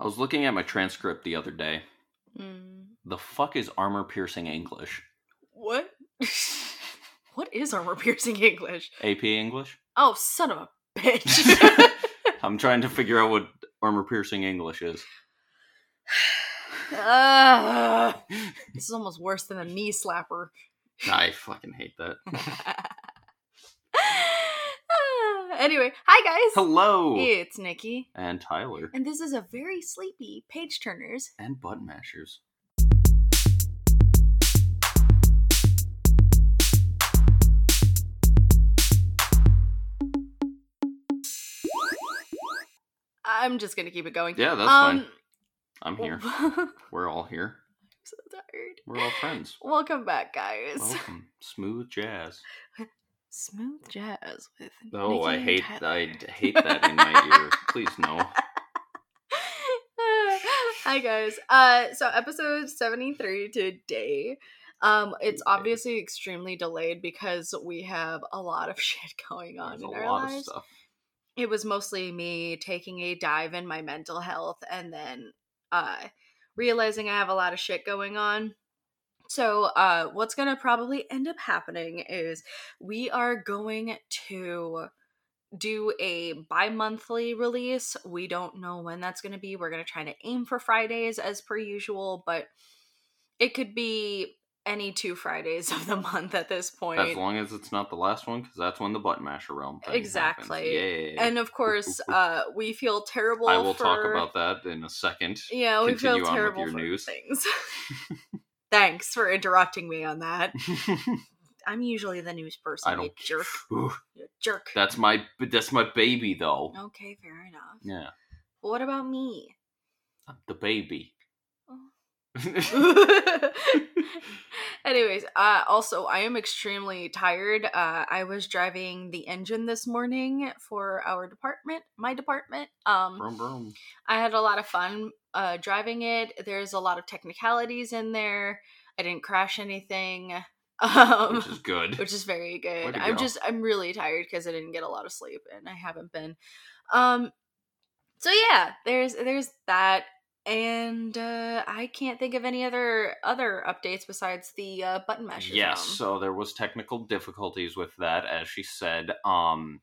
I was looking at my transcript the other day. Mm. The fuck is armor piercing English? What? what is armor piercing English? AP English? Oh, son of a bitch. I'm trying to figure out what armor piercing English is. Ah, this is almost worse than a knee slapper. I fucking hate that. Anyway, hi guys. Hello! It's Niki, And Tyler. and this is a very sleepy page turners. And button mashers. I'm just gonna keep it going. Yeah, that's um, fine. I'm here. We're all here. so tired. We're all friends. Welcome back, guys. Welcome. Smooth jazz. Smooth jazz with. Oh, I Niki hate Tyler. I hate that in my ear. Please no. Hi guys. Uh so episode 73 today. Um it's obviously extremely delayed because we have a lot of shit going on There's in a our lot of lives. stuff. It was mostly me taking a dive in my mental health and then uh realizing I have a lot of shit going on. So uh what's going to probably end up happening is we are going to do a bi-monthly release. We don't know when that's going to be. We're going to try to aim for Fridays as per usual, but it could be any two Fridays of the month at this point. As long as it's not the last one, because that's when the button masher realm thing Exactly. and of course, uh we feel terrible I will for... talk about that in a second. Yeah, we Continue feel on with terrible your for news. things. Thanks for interrupting me on that. I'm usually the news person. I you don't jerk. Ooh, You jerk. that's my that's my baby though. Okay, fair enough. Yeah, what about me? the baby. Anyways, uh, also I am extremely tired. Uh, I was driving the engine this morning for our department, my department. Um, Brum, brum. I had a lot of fun uh, driving it. There's a lot of technicalities in there. I didn't crash anything, um, Which is good. which is very good. I'm go. just I'm really tired because I didn't get a lot of sleep and I haven't been. Um, so yeah, there's there's that, and uh, I can't think of any other other updates besides the uh, button mashers. Yes, realm. so there was technical difficulties with that, as she said. Um,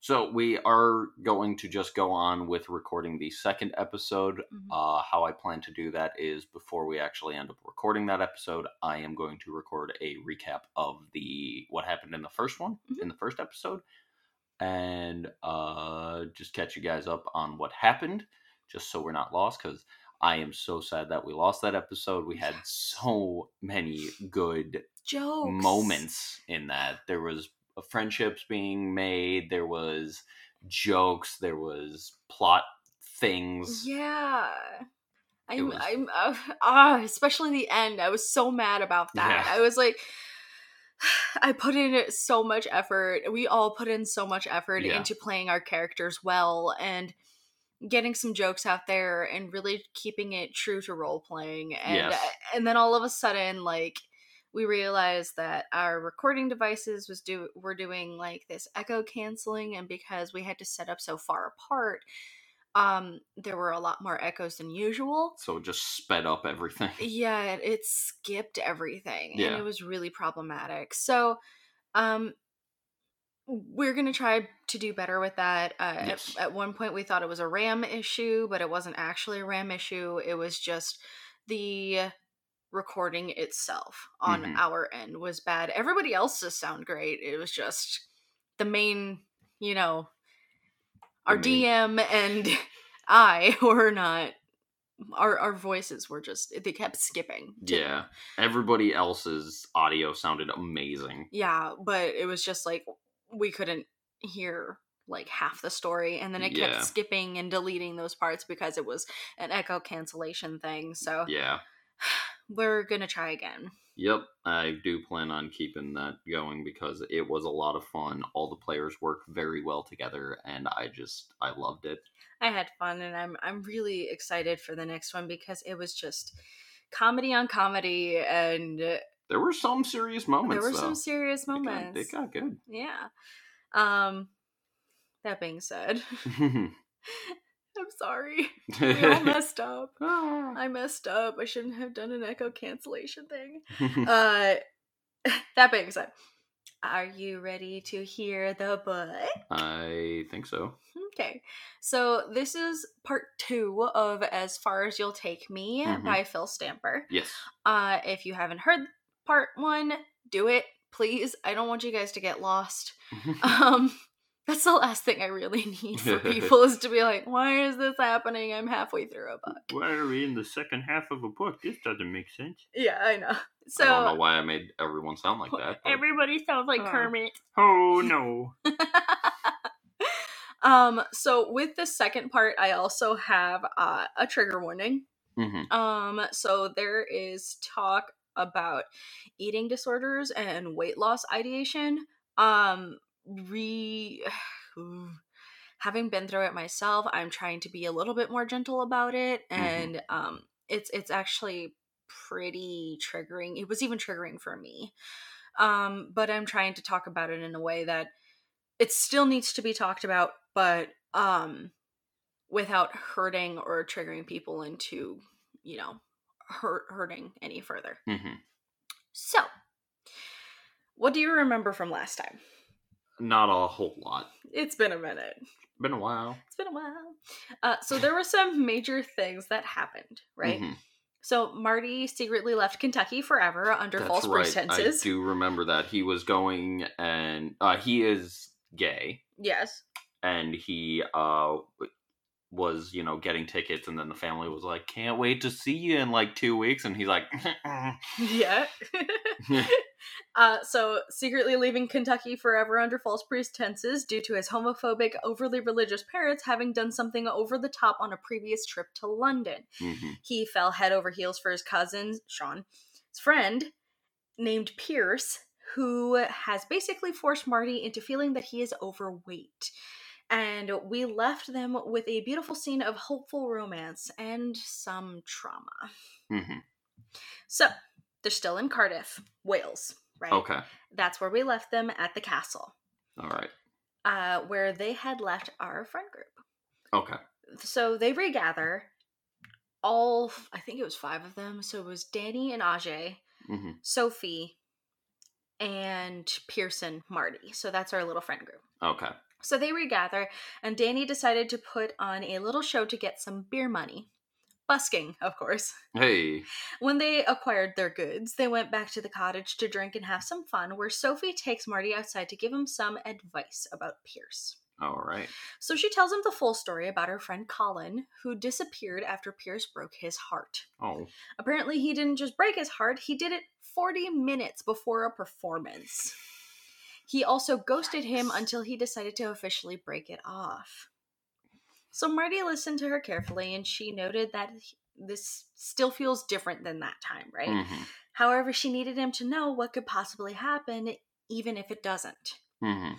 so we are going to just go on with recording the second episode. Mhm. Uh, how I plan to do that is before we actually end up recording that episode, I am going to record a recap of the what happened in the first one, Mhm. in the first episode, and uh, just catch you guys up on what happened, just so we're not lost. Because I am so sad that we lost that episode. We had so many good jokes moments in that. There was friendships being made. There was jokes. There was plot things. Yeah. I'm, was- I'm, uh, ah, especially the end. I was so mad about that. Yeah. I was like, I put in so much effort. We all put in so much effort Yeah. into playing our characters well and getting some jokes out there and really keeping it true to role playing. And Yes. and then all of a sudden, like we realized that our recording devices was do were doing like this echo canceling, and because we had to set up so far apart, um, there were a lot more echoes than usual. So it just sped up everything. Yeah, it, it skipped everything, and it was really problematic. So, um, we're gonna try to do better with that. Uh, Yes. at, at one point, we thought it was a RAM issue, but it wasn't actually a RAM issue. It was just the recording itself on Mhm. our end was bad. Everybody else's sound great. It was just the main, you know, our DM and I were not. Our our voices were just they kept skipping. Yeah. Everybody else's audio sounded amazing. yeah, but it was just like we couldn't hear like half the story and then it kept Yeah. skipping and deleting those parts because it was an echo cancellation thing. So Yeah. we're gonna try again. Yep. I do plan on keeping that going because it was a lot of fun. All the players worked very well together and I just I loved it. I had fun and I'm I'm really excited for the next one because it was just comedy on comedy and there were some serious moments There were though. some serious It got- moments. It got, good. Yeah. Um that being said, I'm sorry. We all messed up. Ah. I messed up. I shouldn't have done an echo cancellation thing. Uh, that being said, are you ready to hear the book? I think so. Okay, so this is part two of As Far as You'll Take Me Mhm. by Phil Stamper. Yes. Uh, if you haven't heard part one, do it, please. I don't want you guys to get lost. Um, that's the last thing I really need for people is to be like, why is this happening? I'm halfway through a book. Why are we in the second half of a book? This doesn't make sense. Yeah, I know. So I don't know why I made everyone sound like that. but- everybody sounds like Uh. Kermit. Oh no. um, so with the second part, I also have uh, a trigger warning. hmm Um, so there is talk about eating disorders and weight loss ideation. Um, re having been through it myself, I'm trying to be a little bit more gentle about it, Mhm. and um, it's it's actually pretty triggering. It was even triggering for me. Um, but I'm trying to talk about it in a way that it still needs to be talked about, but um, without hurting or triggering people into, you know, hurt hurting any further. hmm So, what do you remember from last time? Not a whole lot. It's been a minute. Been a while. It's been a while. Uh, so there were some major things that happened, right? Mhm. So Marty secretly left Kentucky forever under That's false right. pretenses. I do remember that he was going and uh, he is gay Yes. and he uh was you know getting tickets and then the family was like can't wait to see you in like two weeks and he's like Yeah. uh, so secretly leaving Kentucky forever under false pretenses due to his homophobic, overly religious parents having done something over the top on a previous trip to London. Mhm. He fell head over heels for his cousin, Sean's friend, named Pierce, who has basically forced Marty into feeling that he is overweight. And we left them with a beautiful scene of hopeful romance and some trauma. Mhm. So, they're still in Cardiff, Wales, right? okay That's where we left them at the castle, all right uh, where they had left our friend group. okay So they regather. All, I think it was five of them. So it was Danny and Ajay, hmm Sophie, and Pearson Marty. So that's our little friend group. okay So they regather, and Danny decided to put on a little show to get some beer money. Busking, of course. hey When they acquired their goods, they went back to the cottage to drink and have some fun, where Sophie takes Marty outside to give him some advice about Pierce. all right So she tells him the full story about her friend Colin, who disappeared after Pierce broke his heart. oh Apparently, he didn't just break his heart, he did it 40 minutes before a performance. He also ghosted him until he decided to officially break it off. So Marty listened to her carefully and she noted that this still feels different than that time, right? hmm However, she needed him to know what could possibly happen, even if it doesn't. hmm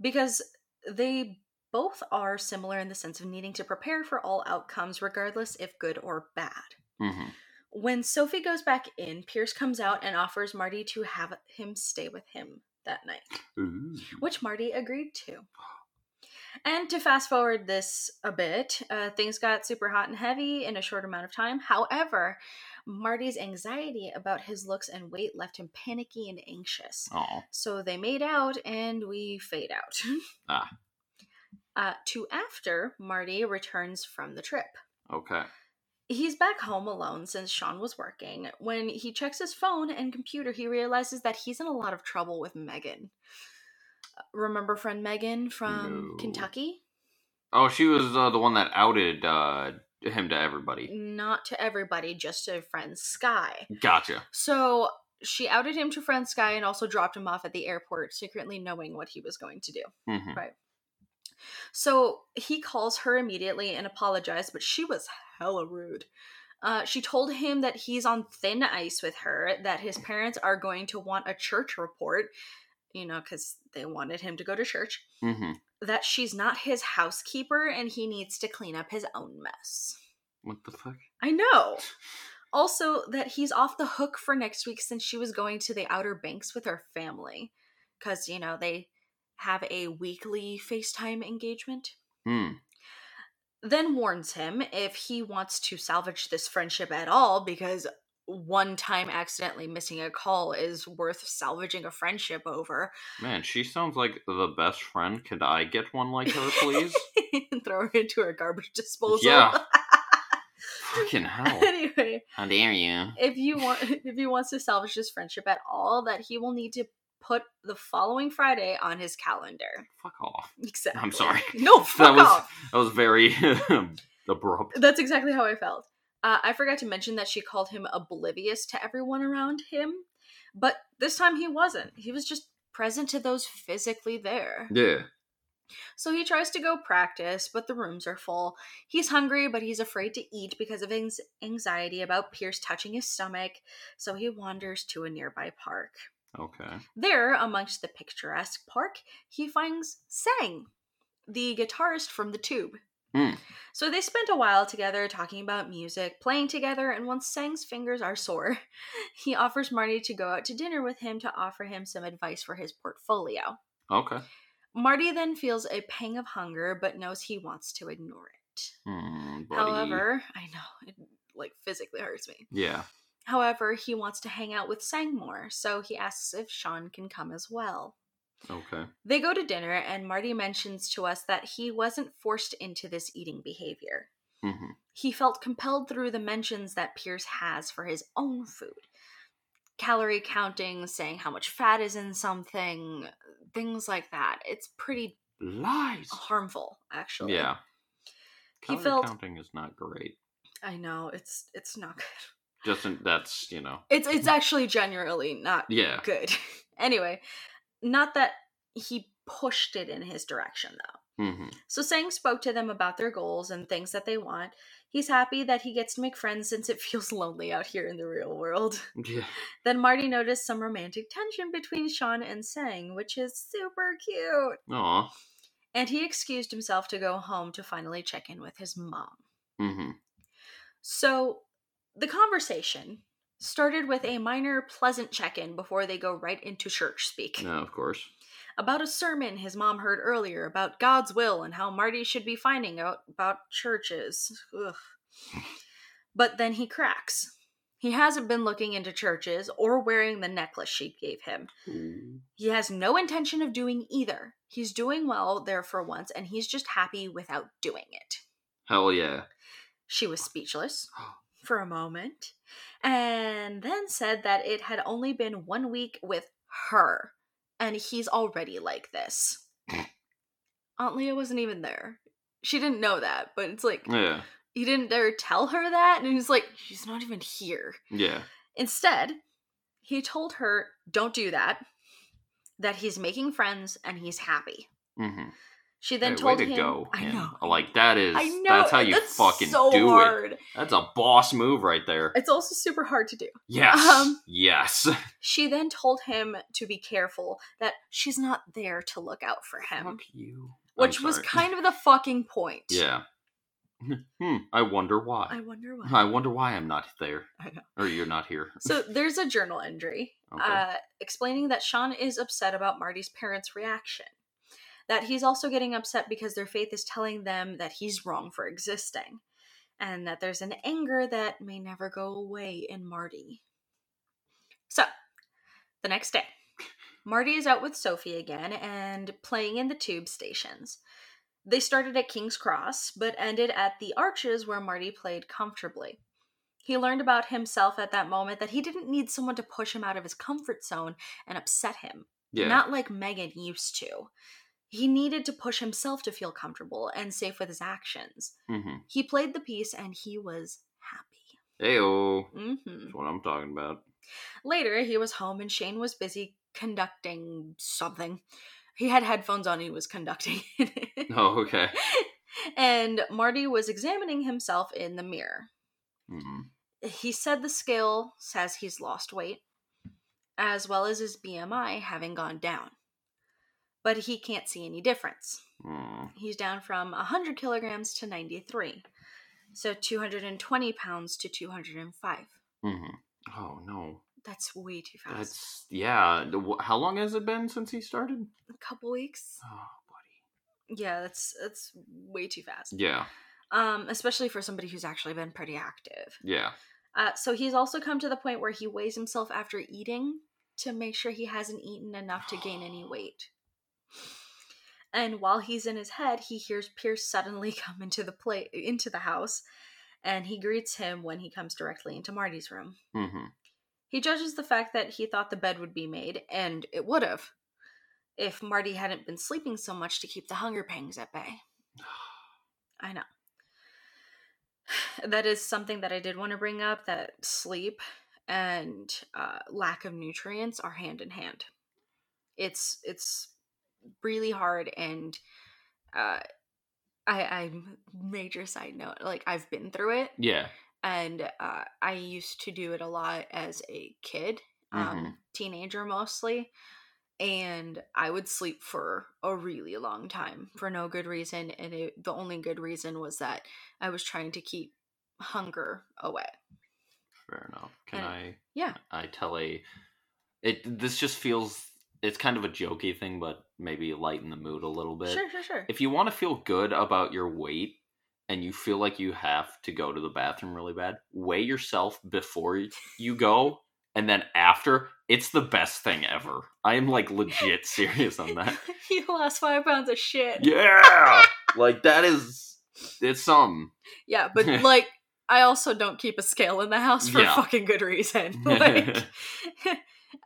Because they both are similar in the sense of needing to prepare for all outcomes, regardless if good or bad. hmm When Sophie goes back in, Pierce comes out and offers Marty to have him stay with him that night, Ooh. which Marty agreed to. And to fast forward this a bit, uh, things got super hot and heavy in a short amount of time. However, Marty's anxiety about his looks and weight left him panicky and anxious. Oh. So they made out and we fade out. Ah. Uh, to after Marty returns from the trip. Okay. He's back home alone since Sean was working. When he checks his phone and computer, he realizes that he's in a lot of trouble with Megan. Remember friend Megan from No. Kentucky? Oh, she was uh, the one that outed uh, him to everybody. Not to everybody, just to friend Sky. Gotcha. So she outed him to friend Sky and also dropped him off at the airport, secretly knowing what he was going to do. hmm So he calls her immediately and apologized, but she was hella rude. Uh, she told him that he's on thin ice with her, that his parents are going to want a church report, you know, because they wanted him to go to church, hmm that she's not his housekeeper and he needs to clean up his own mess. What the fuck? I know. Also, that he's off the hook for next week since she was going to the Outer Banks with her family. Because, you know, they have a weekly FaceTime engagement. Hmm. then warns him if he wants to salvage this friendship at all, because one time accidentally missing a call is worth salvaging a friendship over. Man, she sounds like the best friend. Could I get one like her, please? Throw her into a garbage disposal. Yeah. Fucking hell. anyway, How dare you? if you want if he wants to salvage this friendship at all, that he will need to put the following Friday on his calendar. Fuck off. Exactly. I'm sorry. No, fuck was- off. That was very abrupt. That's exactly how I felt. Uh, I forgot to mention that she called him oblivious to everyone around him, but this time he wasn't. He was just present to those physically there. Yeah. So he tries to go practice, but the rooms are full. He's hungry, but he's afraid to eat because of anx- anxiety about Pierce touching his stomach, so he wanders to a nearby park. Okay. There, amongst the picturesque park, he finds Sang, the guitarist from the Tube. Hmm. So they spent a while together talking about music, playing together, and once Sang's fingers are sore, he offers Marty to go out to dinner with him to offer him some advice for his portfolio. Okay. Marty then feels a pang of hunger but knows he wants to ignore it. Buddy. However, I know, it like physically hurts me. Yeah. However, he wants to hang out with Sang more, so he asks if Sean can come as well. Okay. They go to dinner, and Marty mentions to us that he wasn't forced into this eating behavior. hmm He felt compelled through the mentions that Pierce has for his own food. Calorie counting, saying how much fat is in something, things like that. It's pretty Lies. harmful, actually. Yeah. He Calorie felt- counting is not great. I know, it's it's not good. Doesn't that's you know. It's it's actually generally not Yeah. good. anyway, not that he pushed it in his direction though. hmm So Sang spoke to them about their goals and things that they want. He's happy that he gets to make friends since it feels lonely out here in the real world. Yeah. Then Marty noticed some romantic tension between Sean and Sang, which is super cute. Aw. And he excused himself to go home to finally check in with his mom. hmm So the conversation started with a minor pleasant check in before they go right into church speak. No, of course. About a sermon his mom heard earlier about God's will and how Marty should be finding out about churches. Ugh. But then he cracks. He hasn't been looking into churches or wearing the necklace she gave him. Ooh. He has no intention of doing either. He's doing well there for once, and he's just happy without doing it. Hell yeah. She was speechless for a moment and then said that it had only been one week with her and he's already like this. Aunt Leah wasn't even there. She didn't know that, but it's like Yeah. he didn't dare tell her that and he's like, she's not even here. Yeah. Instead, he told her, don't do that, that he's making friends and he's happy. hmm She then Hey, told way to him, go. I know. Like that is. I know. That's how you that's fucking so do it. That's a boss move right there. It's also super hard to do. Yes. Um, yes. She then told him to be careful, that she's not there to look out for him. Fuck you. Which was kind of the fucking point. Yeah. Hmm. I wonder why. I wonder why. I wonder why I'm not there. I know. Or you're not here. So there's a journal entry Okay. uh, explaining that Sean is upset about Marty's parents' reaction. That he's also getting upset because their faith is telling them that he's wrong for existing. And that there's an anger that may never go away in Marty. So, the next day, Marty is out with Sophie again and playing in the tube stations. They started at King's Cross, but ended at the Arches where Marty played comfortably. He learned about himself at that moment that he didn't need someone to push him out of his comfort zone and upset him, yeah. not like Megan used to. He needed to push himself to feel comfortable and safe with his actions. mm-hmm. He played the piece and he was happy. Heyo. hmm That's what I'm talking about. Later, he was home and Shane was busy conducting something. He had headphones on, he was conducting. Oh, okay. and Marty was examining himself in the mirror. hmm He said the scale says he's lost weight, as well as his BMI having gone down. But he can't see any difference. Mm. He's down from 100 kilograms to 93. So 220 pounds to 205. hmm Oh no. That's way too fast. That's yeah. How long has it been since he started? a couple weeks. Oh, buddy. Yeah, that's that's way too fast. Yeah. um, especially for somebody who's actually been pretty active. Yeah. Uh, so he's also come to the point where he weighs himself after eating to make sure he hasn't eaten enough to gain any weight. And while he's in his head, he hears Pierce suddenly come into the play into the house, and he greets him when he comes directly into Marty's room. hmm He judges the fact that he thought the bed would be made, and it would have, if Marty hadn't been sleeping so much to keep the hunger pangs at bay. I know. That is something that I did want to bring up that sleep and uh, lack of nutrients are hand in hand. It's it's really hard and uh, I I'm major side note like I've been through it Yeah. and uh, I used to do it a lot as a kid, um, Mhm. teenager mostly, and I would sleep for a really long time for no good reason, and it, the only good reason was that I was trying to keep hunger away. Fair enough. Can And- I? yeah. I tell a. It. This just feels. It's kind of a jokey thing, but maybe lighten the mood a little bit. Sure, sure, sure. If you want to feel good about your weight, and you feel like you have to go to the bathroom really bad, weigh yourself before you go, and then after. It's the best thing ever. I am like legit serious on that. you lost five pounds of shit. Yeah, like that is. It's something. Yeah, but like I also don't keep a scale in the house for Yeah. a fucking good reason. Like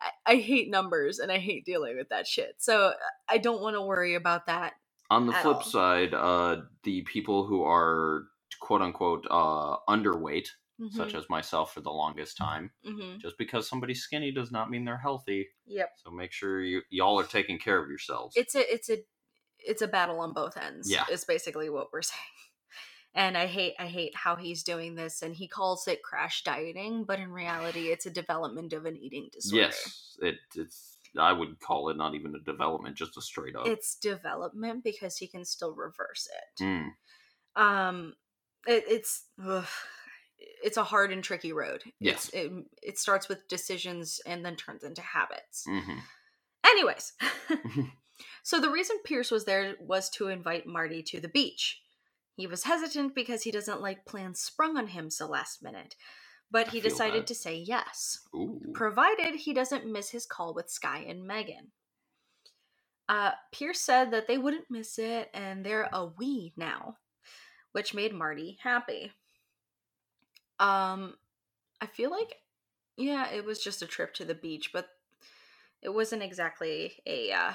I, I hate numbers and I hate dealing with that shit. So I don't want to worry about that. On the flip all. side, uh, the people who are quote unquote uh, underweight, such as myself for the longest time, hmm just because somebody's skinny does not mean they're healthy. Yep. So make sure you y'all are taking care of yourselves. It's a it's a it's a battle on both ends. Yeah. Is basically what we're saying. And I hate I hate how he's doing this and he calls it crash dieting, but in reality it's a development of an eating disorder. yes, it, it's. I would call it not even a development, just a straight up. It's development because he can still reverse it. Mm, um it, it's ugh, it's a hard and tricky road Yes. It, it starts with decisions and then turns into habits hmm anyways so the reason pierce was there was to invite marty to the beach he was hesitant because he doesn't like plans sprung on him so last minute but he decided that. to say yes Ooh. provided he doesn't miss his call with Sky and Megan. Uh, Pierce said that they wouldn't miss it and they're a we now, which made Marty happy. Um, I feel like, yeah, it was just a trip to the beach, but it wasn't exactly a uh,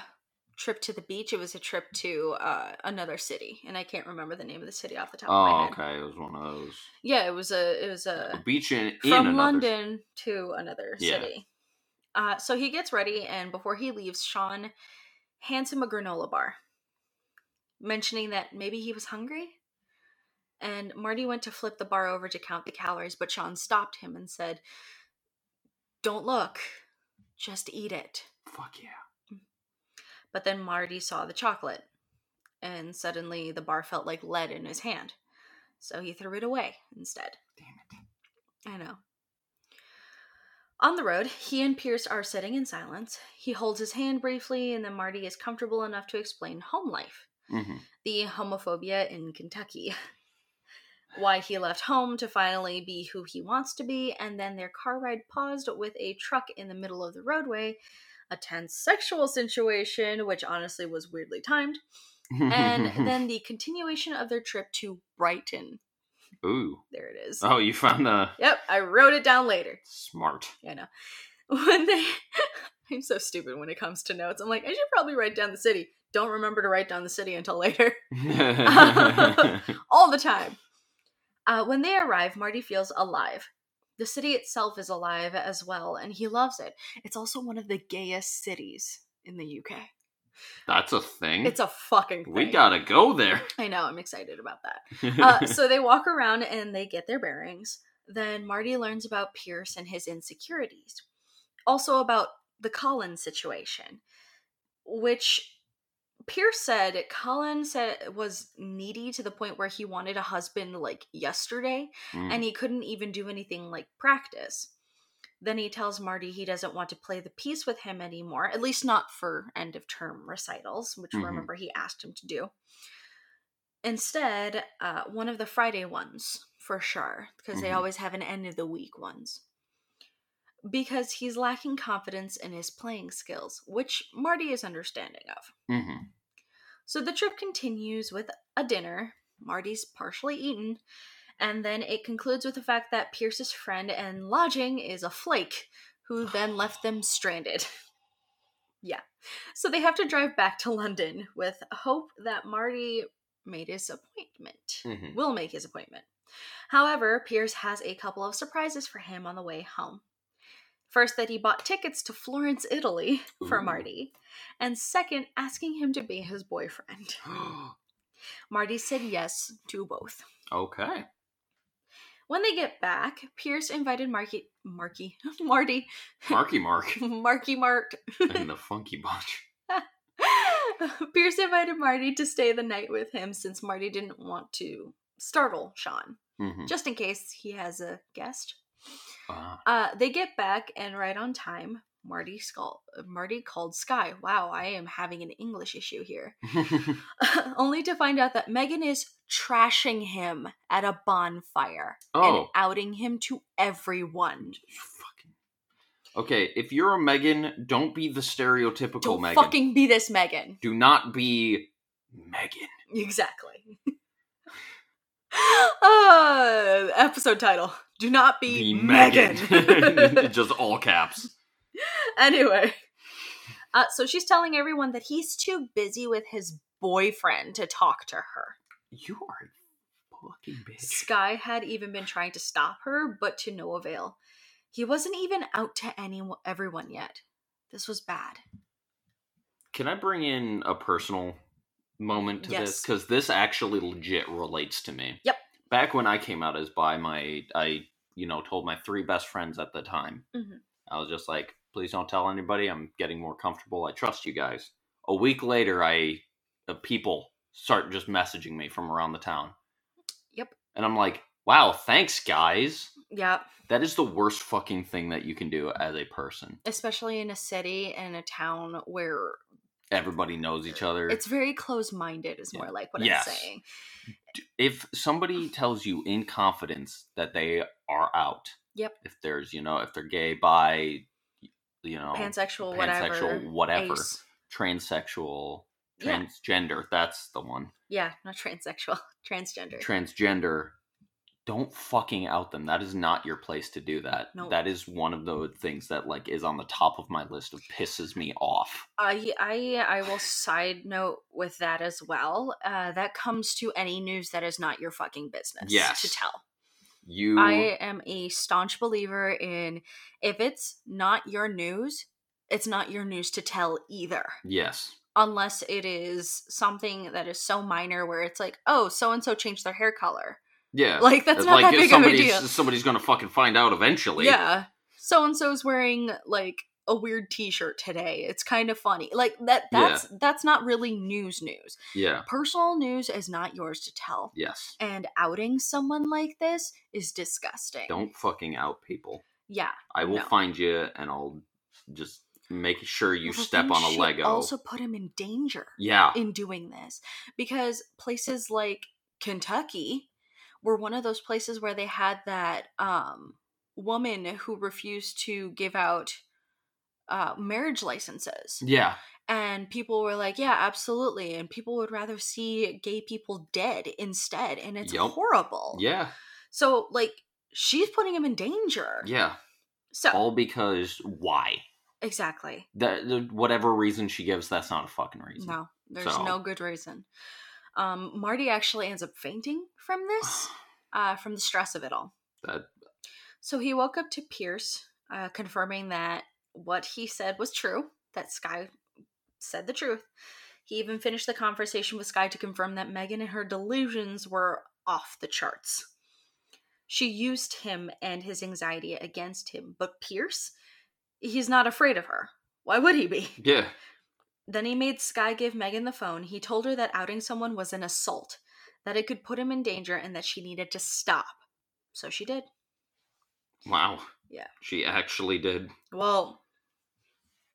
trip to the beach. It was a trip to uh, another city, and I can't remember the name of the city off the top of my Oh, head. okay. It was one of those. Yeah, it was a it was a A beach in, in from another. London to another Yeah. city. Uh, so he gets ready, and before he leaves, Sean hands him a granola bar, mentioning that maybe he was hungry. And Marty went to flip the bar over to count the calories, but Sean stopped him and said, Don't look, just eat it. Fuck yeah. But then Marty saw the chocolate, and suddenly the bar felt like lead in his hand. So he threw it away instead. Damn it. I know. On the road, he and Pierce are sitting in silence. He holds his hand briefly, and then Marty is comfortable enough to explain home life, hmm the homophobia in Kentucky, why he left home to finally be who he wants to be, and then their car ride paused with a truck in the middle of the roadway, a tense sexual situation, which honestly was weirdly timed, and then the continuation of their trip to Brighton. Ooh. There it is. Oh, you found the Yep, I wrote it down later. smart. I know. When they, I'm so stupid when it comes to notes. I'm like, I should probably write down the city. Don't remember to write down the city until later. All the time. Uh, when they arrive, Marty feels alive. The city itself is alive as well, and he loves it. It's also one of the gayest cities in the UK. That's a thing. It's a fucking thing. we gotta go there. I know, I'm excited about that. Uh, so they walk around and they get their bearings. Then Marty learns about Pierce and his insecurities. Also about the Colin situation, which Pierce said Colin said was needy to the point where he wanted a husband like yesterday Mm. and he couldn't even do anything like practice. Then he tells Marty he doesn't want to play the piece with him anymore, at least not for end of term recitals, which Mhm. remember he asked him to do. Instead, uh, one of the Friday ones, for sure, because they Mhm. always have an end of the week ones. Because he's lacking confidence in his playing skills, which Marty is understanding of. hmm So the trip continues with a dinner. Marty's partially eaten. And then it concludes with the fact that Pierce's friend and lodging is a flake, who then left them stranded. yeah. So they have to drive back to London with hope that Marty made his appointment. hmm Will make his appointment. However, Pierce has a couple of surprises for him on the way home. First, that he bought tickets to Florence, Italy for Ooh. Marty. And second, asking him to be his boyfriend. Marty said yes to both. okay. When they get back, Pierce invited Marky, Marky, Marty, Marky Mark Marky Mart. and the Funky Bunch. Pierce invited Marty to stay the night with him since Marty didn't want to startle Sean, hmm just in case he has a guest. Uh, they get back and right on time. Marty skull, Marty called Sky. Wow, I am having an English issue here. Only to find out that Megan is trashing him at a bonfire and oh, outing him to everyone. Okay, if you're a Megan, don't be the stereotypical Don't Megan. fucking be this Megan. Do not be Megan. Exactly. uh, episode title. Do not be, Be Megan. Megan. Just all caps. anyway. Uh, so she's telling everyone that he's too busy with his boyfriend to talk to her. You are a fucking bitch. Sky had even been trying to stop her, but to no avail. He wasn't even out to anyone, everyone yet. This was bad. Can I bring in a personal moment to this? Because this actually legit relates to me. Yep. Back when I came out as bi, my I you know told my three best friends at the time. Mhm. I was just like, please don't tell anybody. I'm getting more comfortable. I trust you guys. A week later, I uh, people start just messaging me from around the town. Yep. And I'm like, wow, thanks guys. Yeah, That is the worst fucking thing that you can do as a person. especially in a city and a town where Everybody knows each other. it's very close-minded. Is Yeah. more like what Yes. I'm saying. If somebody tells you in confidence that they are out, Yep. If there's, you know, if they're gay, bi, you know, Pansexual, pansexual, whatever. whatever, ace. transsexual, Yeah. transgender, that's the one. Yeah, not transsexual, transgender. Transgender, don't fucking out them. That is not your place to do that. No. That is one of the things that like is on the top of my list of pisses me off. I I I will side note with that as well. Uh, that comes to any news that is not your fucking business Yes. to tell. You I am a staunch believer in if it's not your news, it's not your news to tell either. yes. Unless it is something that is so minor where it's like, oh, so and so changed their hair color. Yeah. Like that's not that if big of a somebody's, deal. somebody's gonna fucking find out eventually. Yeah. So and so's wearing like a weird t-shirt today. It's kind of funny. Like that Yeah. that's that's not really news news. Yeah. Personal news is not yours to tell. Yes. And outing someone like this is disgusting. Don't fucking out people. Yeah. I will No. find you and I'll just make sure you Well, step on a Lego. Also put him in danger yeah. in doing this because places like Kentucky were one of those places where they had that um woman who refused to give out uh marriage licenses Yeah. and people were like yeah absolutely and people would rather see gay people dead instead and it's Yup. horrible Yeah. so like she's putting him in danger Yeah. so All because why? exactly That the- whatever reason she gives, that's not a fucking reason. no there's So- no good reason um marty actually ends up fainting from this uh from the stress of it all. That so he woke up to pierce uh confirming that what he said was true that sky said the truth. He even finished the conversation with sky to confirm that megan and her delusions were off the charts. She used him and his anxiety against him but pierce he's not afraid of her. Why would he be? Yeah. Then he made Sky give Megan the phone. He told her that outing someone was an assault, that it could put him in danger, and that she needed to stop. So she did. Wow. Yeah. She actually did. Well,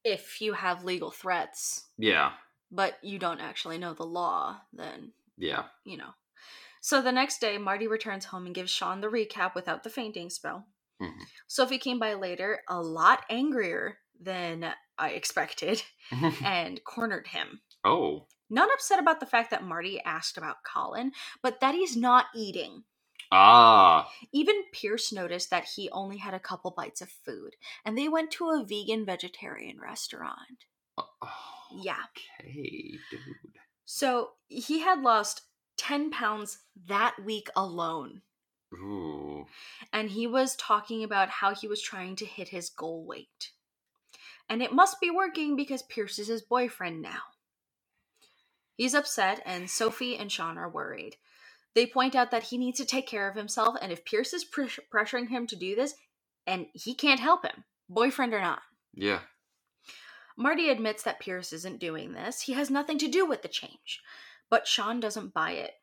if you have legal threats, Yeah. but you don't actually know the law, then Yeah. you know. So the next day, Marty returns home and gives Sean the recap without the fainting spell. Mhm. Sophie came by later, a lot angrier than I expected, and cornered him. oh. Not upset about the fact that Marty asked about Colin, but that he's not eating. Ah. Even Pierce noticed that he only had a couple bites of food, and they went to a vegan vegetarian restaurant. Oh, Yeah. Okay, dude. So he had lost 10 pounds that week alone. Ooh. And he was talking about how he was trying to hit his goal weight. And it must be working because Pierce is his boyfriend now. He's upset, and Sophie and Sean are worried. They point out that he needs to take care of himself, and if Pierce is pres- pressuring him to do this, and he can't help him, boyfriend or not. Yeah. Marty admits that Pierce isn't doing this. He has nothing to do with the change. But Sean doesn't buy it.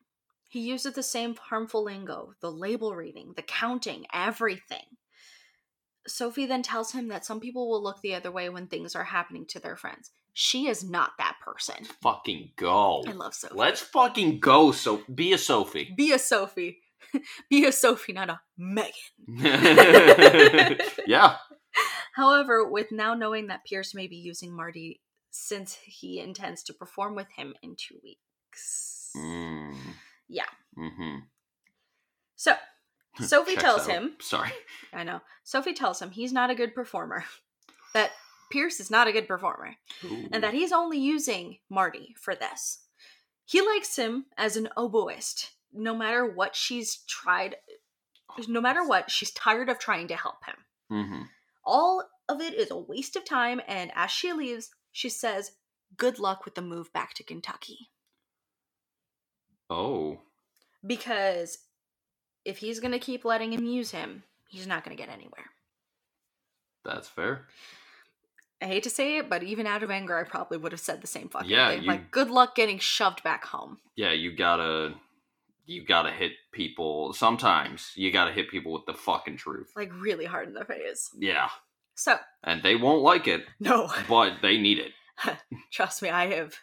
He uses the same harmful lingo the label reading, the counting, everything. Sophie then tells him that some people will look the other way when things are happening to their friends. She is not that person. Fucking go. I love Sophie. Let's fucking go. So be a Sophie. be a Sophie. be a Sophie, not a Megan. yeah. However, with now knowing that Pierce may be using Marty since he intends to perform with him in two weeks. Mm. Yeah. Mm-hmm. So, Sophie Checks tells out. him, Sorry. I know, Sophie tells him he's not a good performer, that Pierce is not a good performer, and that he's only using Marty for this. He likes him as an oboist, no matter what she's tried, no matter what, she's tired of trying to help him. Mm-hmm. All of it is a waste of time, and as she leaves, she says, Good luck with the move back to Kentucky. Oh. Because if he's going to keep letting him use him, he's not going to get anywhere. That's fair. I hate to say it, but even out of anger, I probably would have said the same fucking Yeah, thing. you- Like, good luck getting shoved back home. Yeah, you gotta you gotta hit people sometimes you gotta hit people with the fucking truth. Like, really hard in the face. Yeah. So, And they won't like it, no, but they need it. trust me, I have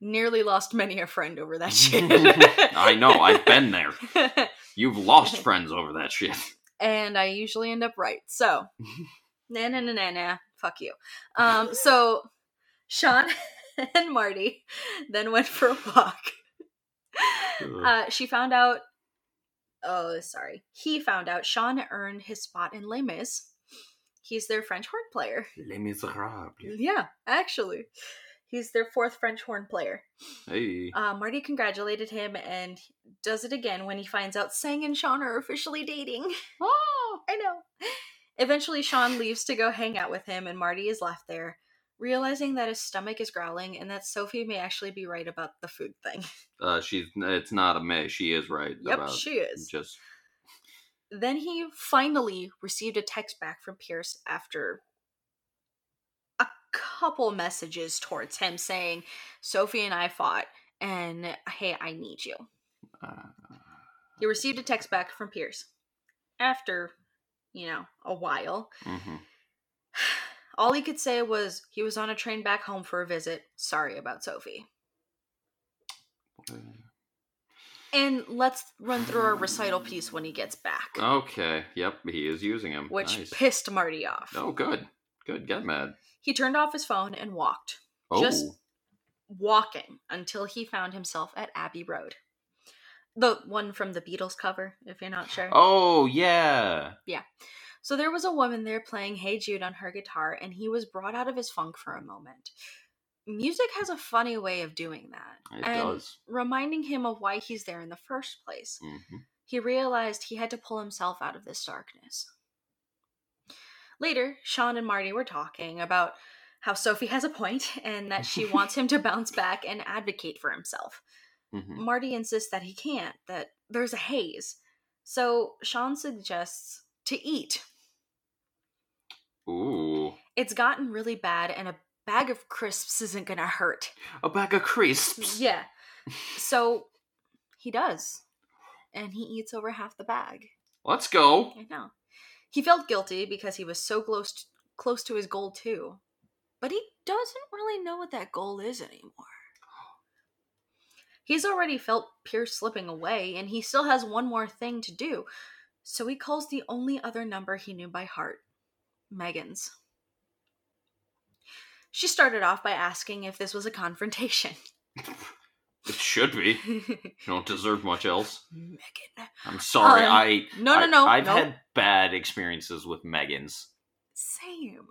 nearly lost many a friend over that shit. I know, I've been there. You've lost friends over that shit. and I usually end up right. So, nah, nah, nah, nah, nah. Fuck you. Um, so Sean and Marty then went for a walk. Uh, she found out. Oh, sorry. He found out Sean earned his spot in Les Mis. He's their French horn player. Les Miserables. Yeah, actually. He's their fourth French horn player. Hey. Uh, Marty congratulated him and does it again when he finds out Sang and Sean are officially dating. Oh, I know. Eventually, Sean leaves to go hang out with him, and Marty is left there, realizing that his stomach is growling and that Sophie may actually be right about the food thing. Uh, she's it's not a May. She is right. Yep, about she is. Just Then he finally received a text back from Pierce after a couple messages towards him saying, Sophie and I fought, and hey, I need you. uh, He received a text back from Pierce after, you know, a while. mhm. All he could say was he was on a train back home for a visit. Sorry about Sophie. And let's run through our recital piece when he gets back, Okay. Yep. He is using him. which Nice. pissed Marty off. Oh, good. Good. Get mad. He turned off his phone and walked, Oh. Just- walking until he found himself at Abbey Road. The one from the Beatles cover, if you're not sure. Oh yeah. Yeah. So there was a woman there playing Hey Jude on her guitar, and he was brought out of his funk for a moment. Music has a funny way of doing that. It and does. reminding him of why he's there in the first place. hmm He realized he had to pull himself out of this darkness. Later, Sean and Marty were talking about how Sophie has a point and that she wants him to bounce back and advocate for himself. hmm Marty insists that he can't, that there's a haze. So Sean suggests to eat. Ooh. It's gotten really bad, and a bag of crisps isn't gonna hurt. A bag of crisps. Yeah. So he does. And he eats over half the bag. Let's go. I know. He felt guilty because he was so close to, close to his goal too. But he doesn't really know what that goal is anymore. He's already felt Pierce slipping away, and he still has one more thing to do. So he calls the only other number he knew by heart Megan's. She started off by asking if this was a confrontation. It should be. You don't deserve much else. Megan. I'm sorry. Um, I No, no, I- no. I've no. had bad experiences with Megans, Same.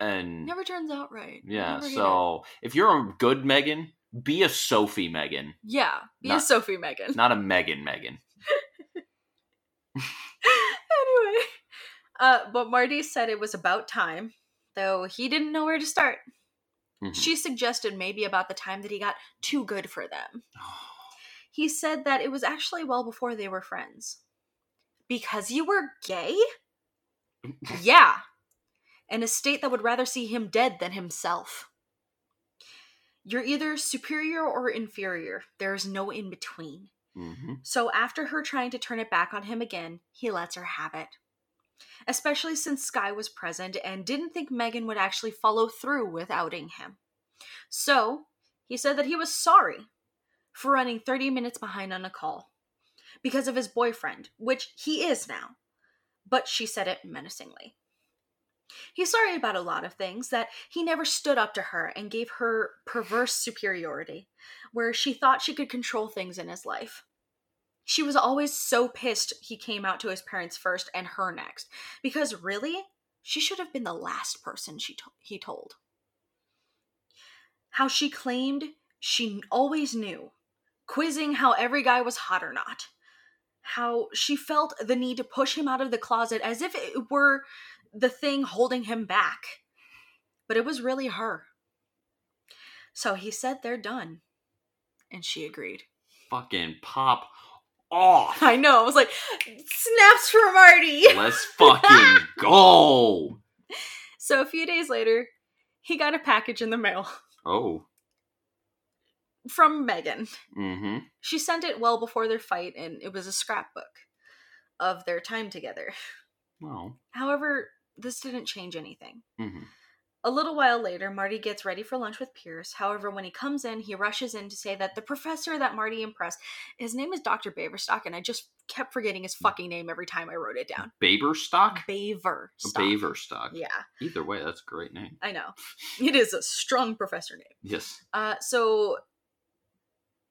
and Never turns out right. yeah. Never get it. So if you're a good Megan, be a Sophie Megan, Yeah, be a Sophie Megan. not a Megan Megan. anyway, uh, but Marty said it was about time, though he didn't know where to start. Mhm. She suggested maybe about the time that he got too good for them. He said that it was actually well before they were friends. Because you were gay? yeah. In a state that would rather see him dead than himself. You're either superior or inferior. There is no in between. hmm So after her trying to turn it back on him again, he lets her have it. Especially since Sky was present and didn't think Megan would actually follow through with outing him. So, he said that he was sorry for running 30 minutes behind on a call because of his boyfriend, which he is now. But she said it menacingly. He's sorry about a lot of things, that he never stood up to her and gave her perverse superiority, where she thought she could control things in his life. She was always so pissed he came out to his parents first and her next, because really, she should have been the last person she to- he told. How she claimed she always knew, quizzing how every guy was hot or not. How she felt the need to push him out of the closet as if it were the thing holding him back. But it was really her. So he said they're done. And she agreed. Fucking pop off. I know. I was like, snaps for Marty. Let's fucking go. So a few days later, he got a package in the mail Oh. from Megan. Mm-hmm. She sent it well before their fight, and it was a scrapbook of their time together. Well. However, this didn't change anything. Mm-hmm. A little while later, Marty gets ready for lunch with Pierce. However, when he comes in, he rushes in to say that the professor that Marty impressed, his name is Dr. Baverstock, and I just kept forgetting his fucking name every time I wrote it down. Baberstock? Baverstock. Baverstock. Yeah, Either way, that's a great name. I know. It is a strong professor name. Yes. Uh, so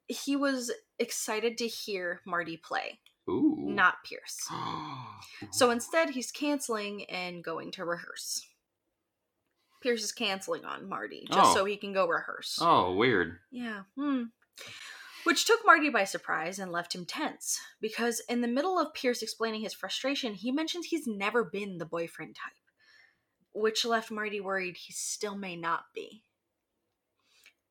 he was excited to hear Marty play, Ooh. not Pierce. So instead, he's canceling and going to rehearse. Pierce is canceling on Marty just Oh. so he can go rehearse. oh, weird. Yeah. Hmm. Which took Marty by surprise and left him tense because in the middle of Pierce explaining his frustration, he mentions he's never been the boyfriend type, which left Marty worried he still may not be.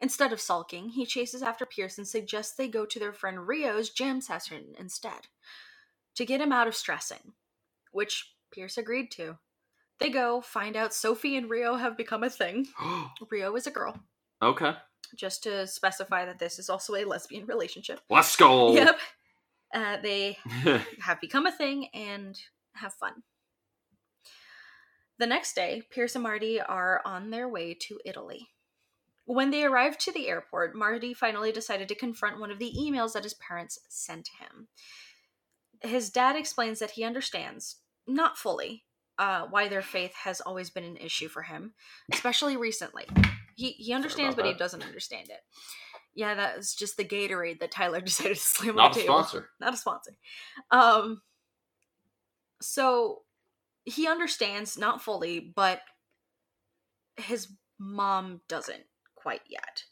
Instead of sulking, he chases after Pierce and suggests they go to their friend Rio's jam session instead to get him out of stressing, which Pierce agreed to. They go, find out Sophie and Rio have become a thing. Rio is a girl, okay. just to specify that this is also a lesbian relationship. Let's go. Yep. Uh, they have become a thing and have fun. The next day, Pierce and Marty are on their way to Italy. When they arrived to the airport, Marty finally decided to confront one of the emails that his parents sent him. His dad explains that he understands, not fully, uh, why their faith has always been an issue for him, especially recently. He he understands, but he doesn't understand it. Yeah, that was just the Gatorade that Tyler decided to slam Not on the table. Not a sponsor. Not a sponsor. Um. So he understands, not fully, but his mom doesn't quite yet.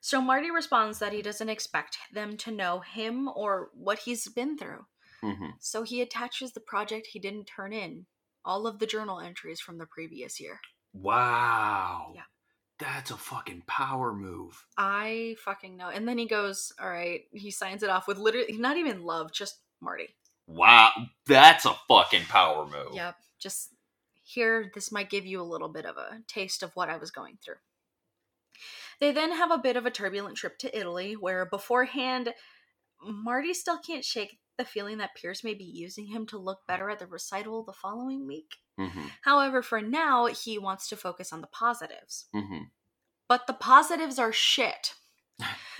So Marty responds that he doesn't expect them to know him or what he's been through. hmm So he attaches the project he didn't turn in, all of the journal entries from the previous year. Wow. Yeah. That's a fucking power move. I fucking know. And then he goes, all right, he signs it off with literally not even love, just Marty. Wow. That's a fucking power move. Yep. Just here, this might give you a little bit of a taste of what I was going through. They then have a bit of a turbulent trip to Italy, where beforehand, Marty still can't shake the feeling that Pierce may be using him to look better at the recital the following week. hmm However, for now, he wants to focus on the positives. hmm But the positives are shit.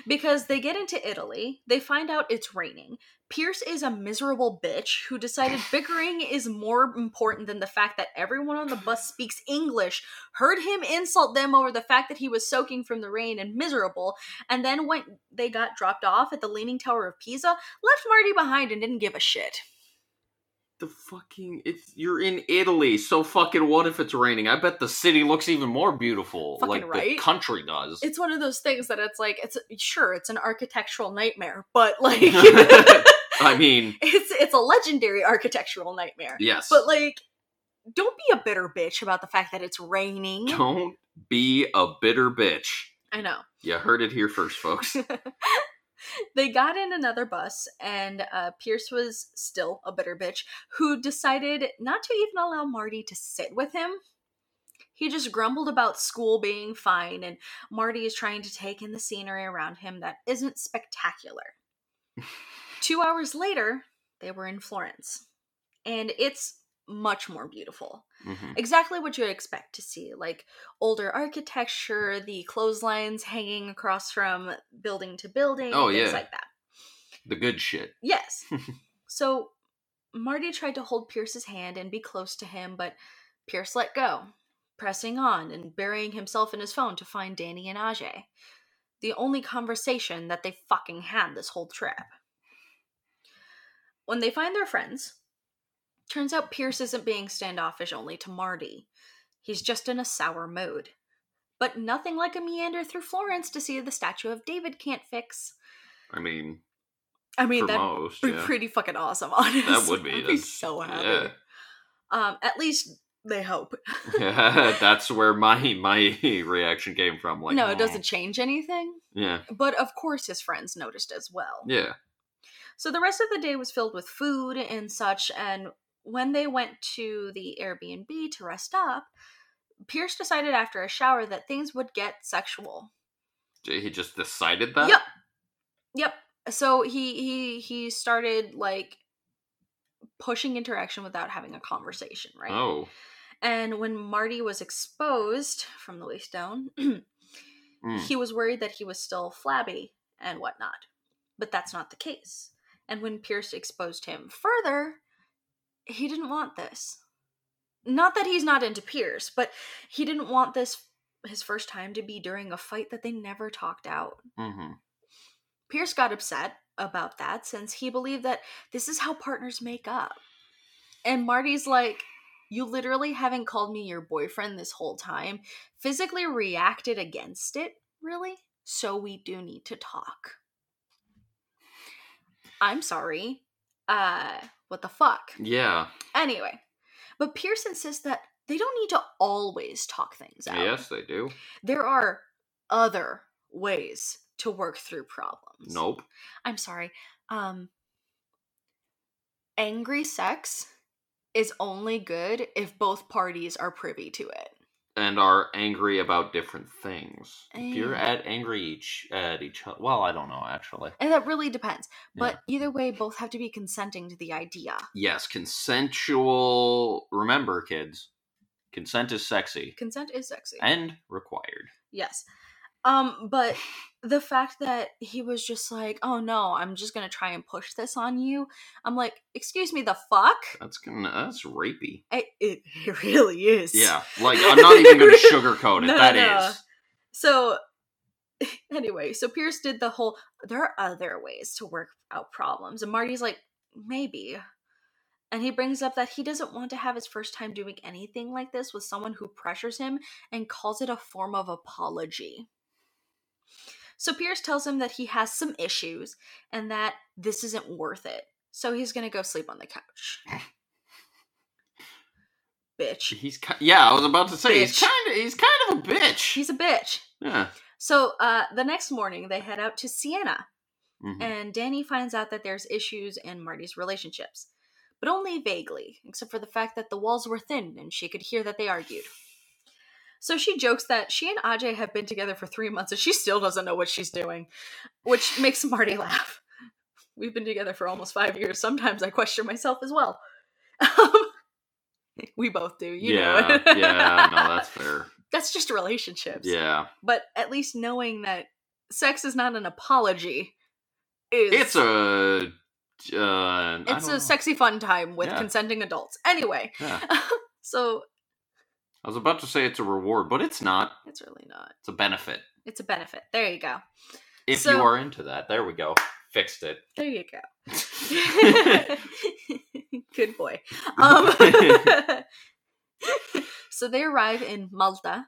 Because they get into Italy, they find out it's raining. Pierce is a miserable bitch who decided bickering is more important than the fact that everyone on the bus speaks English, heard him insult them over the fact that he was soaking from the rain and miserable, and then when they got dropped off at the Leaning Tower of Pisa, left Marty behind and didn't give a shit. The fucking it's you're in Italy, so fucking what if it's raining? I bet the city looks even more beautiful, Fucking like the country does. It's one of those things that it's like it's sure it's an architectural nightmare, but like I mean, it's it's a legendary architectural nightmare. yes. But like don't be a bitter bitch about the fact that it's raining. don't be a bitter bitch. I know. You heard it here first, folks. they got in another bus, and uh, Pierce was still a bitter bitch who decided not to even allow Marty to sit with him. He just grumbled about school being fine, and Marty is trying to take in the scenery around him that isn't spectacular. Two hours later, they were in Florence, and it's much more beautiful Mhm. exactly what you would expect to see like older architecture the clotheslines hanging across from building to building Oh, things yeah. like that The good shit. yes so marty tried to hold pierce's hand and be close to him but pierce let go pressing on and burying himself in his phone to find danny and ajay the only conversation that they fucking had this whole trip when they find their friends Turns out Pierce isn't being standoffish only to Marty. He's just in a sour mood. But nothing like a meander through Florence to see the statue of David can't fix. I mean, I mean, that'd be yeah. pretty fucking awesome, honestly. That would be. I'd be so happy. yeah. Um, at least they hope. yeah, That's where my my reaction came from. Like, no, it doesn't change anything. Yeah, But of course, his friends noticed as well. yeah. So the rest of the day was filled with food and such, and when they went to the Airbnb to rest up, Pierce decided after a shower that things would get sexual. He just decided that. Yep. Yep. So he he he started like pushing interaction without having a conversation, right? Oh. And when Marty was exposed from the waist down, Mm. he was worried that he was still flabby and whatnot. But that's not the case. And when Pierce exposed him further, he didn't want this. Not that he's not into Pierce, but he didn't want this his first time to be during a fight that they never talked out. hmm Pierce got upset about that since he believed that this is how partners make up. And Marty's like, You literally haven't called me your boyfriend this whole time, physically reacted against it, really? So we do need to talk. I'm sorry. Uh, what the fuck? Yeah. Anyway, but Pierce insists that they don't need to always talk things out. Yes, they do. There are other ways to work through problems. Nope. I'm sorry. Um angry sex is only good if both parties are privy to it. And are angry about different things. If you're Eh. at angry each at each other, well, I don't know actually. And that really depends. Yeah. But either way both have to be consenting to the idea. Yes, consensual. Remember, kids, consent is sexy Consent is sexy. and required. Yes. Um, but the fact that he was just like, oh no, I'm just gonna try and push this on you. I'm like, excuse me, the fuck? That's gonna that's rapey. It, it, it really is. Yeah, like I'm not even gonna sugarcoat it. No, That no. is. So, anyway, so Pierce did the whole, there are other ways to work out problems. And Marty's like, maybe. And he brings up that he doesn't want to have his first time doing anything like this with someone who pressures him and calls it a form of apology. So Pierce tells him that he has some issues and that this isn't worth it. So he's going to go sleep on the couch. Bitch. He's ki- yeah. I was about to say he's kind of he's kind of a bitch. He's a bitch. yeah. So uh, the next morning, they head out to Siena, Mhm. and Danny finds out that there's issues in Marty's relationships, but only vaguely, except for the fact that the walls were thin and she could hear that they argued. So she jokes that she and Ajay have been together for three months and she still doesn't know what she's doing, which makes Marty laugh. We've been together for almost five years. Sometimes I question myself as well. we both do, you yeah. know. yeah. No, that's fair. That's just relationships. Yeah. But at least knowing that sex is not an apology. Is It's a uh, it's a know. sexy fun time with Yeah. consenting adults. Anyway, Yeah. so I was about to say it's a reward, but it's not. it's really not. It's a benefit. It's a benefit. There you go. If So- you are into that, there we go. Fixed it. There you go. Good boy. Um, so they arrive in Malta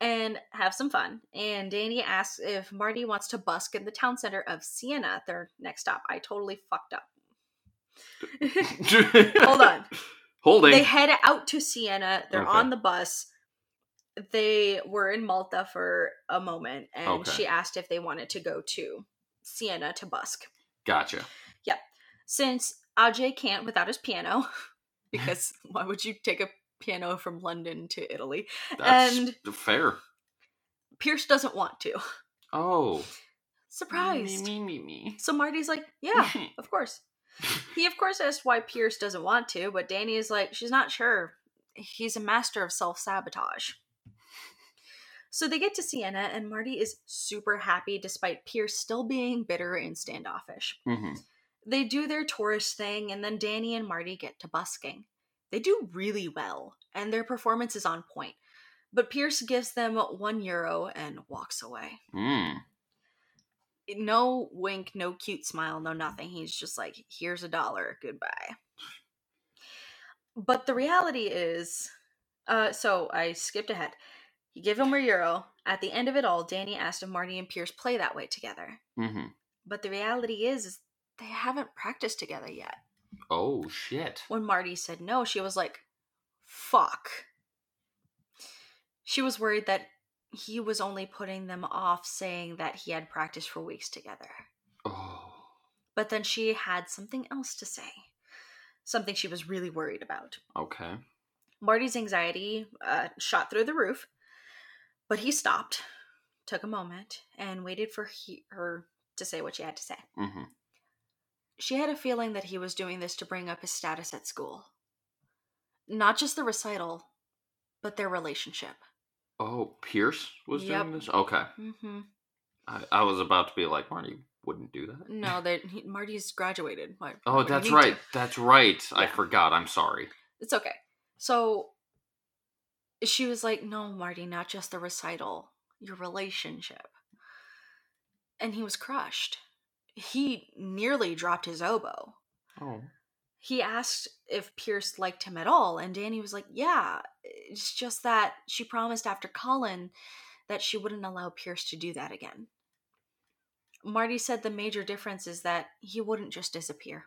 and have some fun. And Danny asks if Marty wants to busk in the town center of Siena, their next stop. I totally fucked up. Hold on. Holding. They head out to Siena. They're Okay. on the bus. They were in Malta for a moment, and Okay. she asked if they wanted to go to Siena to busk. Gotcha. Yep. Since Ajay can't without his piano, because why would you take a piano from London to Italy? That's And- fair. Pierce doesn't want to. Oh. Surprised. Me, me, me, me. So Marty's like, yeah, of course. He, of course, asks why Pierce doesn't want to, but Danny is like, she's not sure. He's a master of self sabotage. So they get to Siena, and Marty is super happy despite Pierce still being bitter and standoffish. hmm They do their tourist thing, and then Danny and Marty get to busking. They do really well, and their performance is on point. But Pierce gives them one euro and walks away Mm. No wink, no cute smile, no nothing. He's just like, here's a dollar, goodbye. But the reality is, uh, so I skipped ahead. You give him a euro. At the end of it all, Danny asked if Marty and Pierce play that way together. hmm But the reality is, is they haven't practiced together yet. Oh shit. When Marty said no, she was like, fuck. She was worried that he was only putting them off saying that he had practiced for weeks together. Oh. But then she had something else to say. Something she was really worried about. Okay. Marty's anxiety uh, shot through the roof, but he stopped, took a moment, and waited for he- her to say what she had to say. hmm She had a feeling that he was doing this to bring up his status at school. Not just the recital, but their relationship. Oh, Pierce was Yep. doing this. Okay. Mm-hmm. I, I was about to be like, Marty wouldn't do that. No, that he, Marty's graduated. Why- Oh, that's right. to? That's right. I forgot. I'm sorry. It's okay. So she was like, No, Marty, not just the recital, your relationship. And he was crushed. He nearly dropped his oboe. Oh. He asked if Pierce liked him at all, and Danny was like, Yeah, it's just that she promised after Colin that she wouldn't allow Pierce to do that again. Marty said the major difference is that he wouldn't just disappear.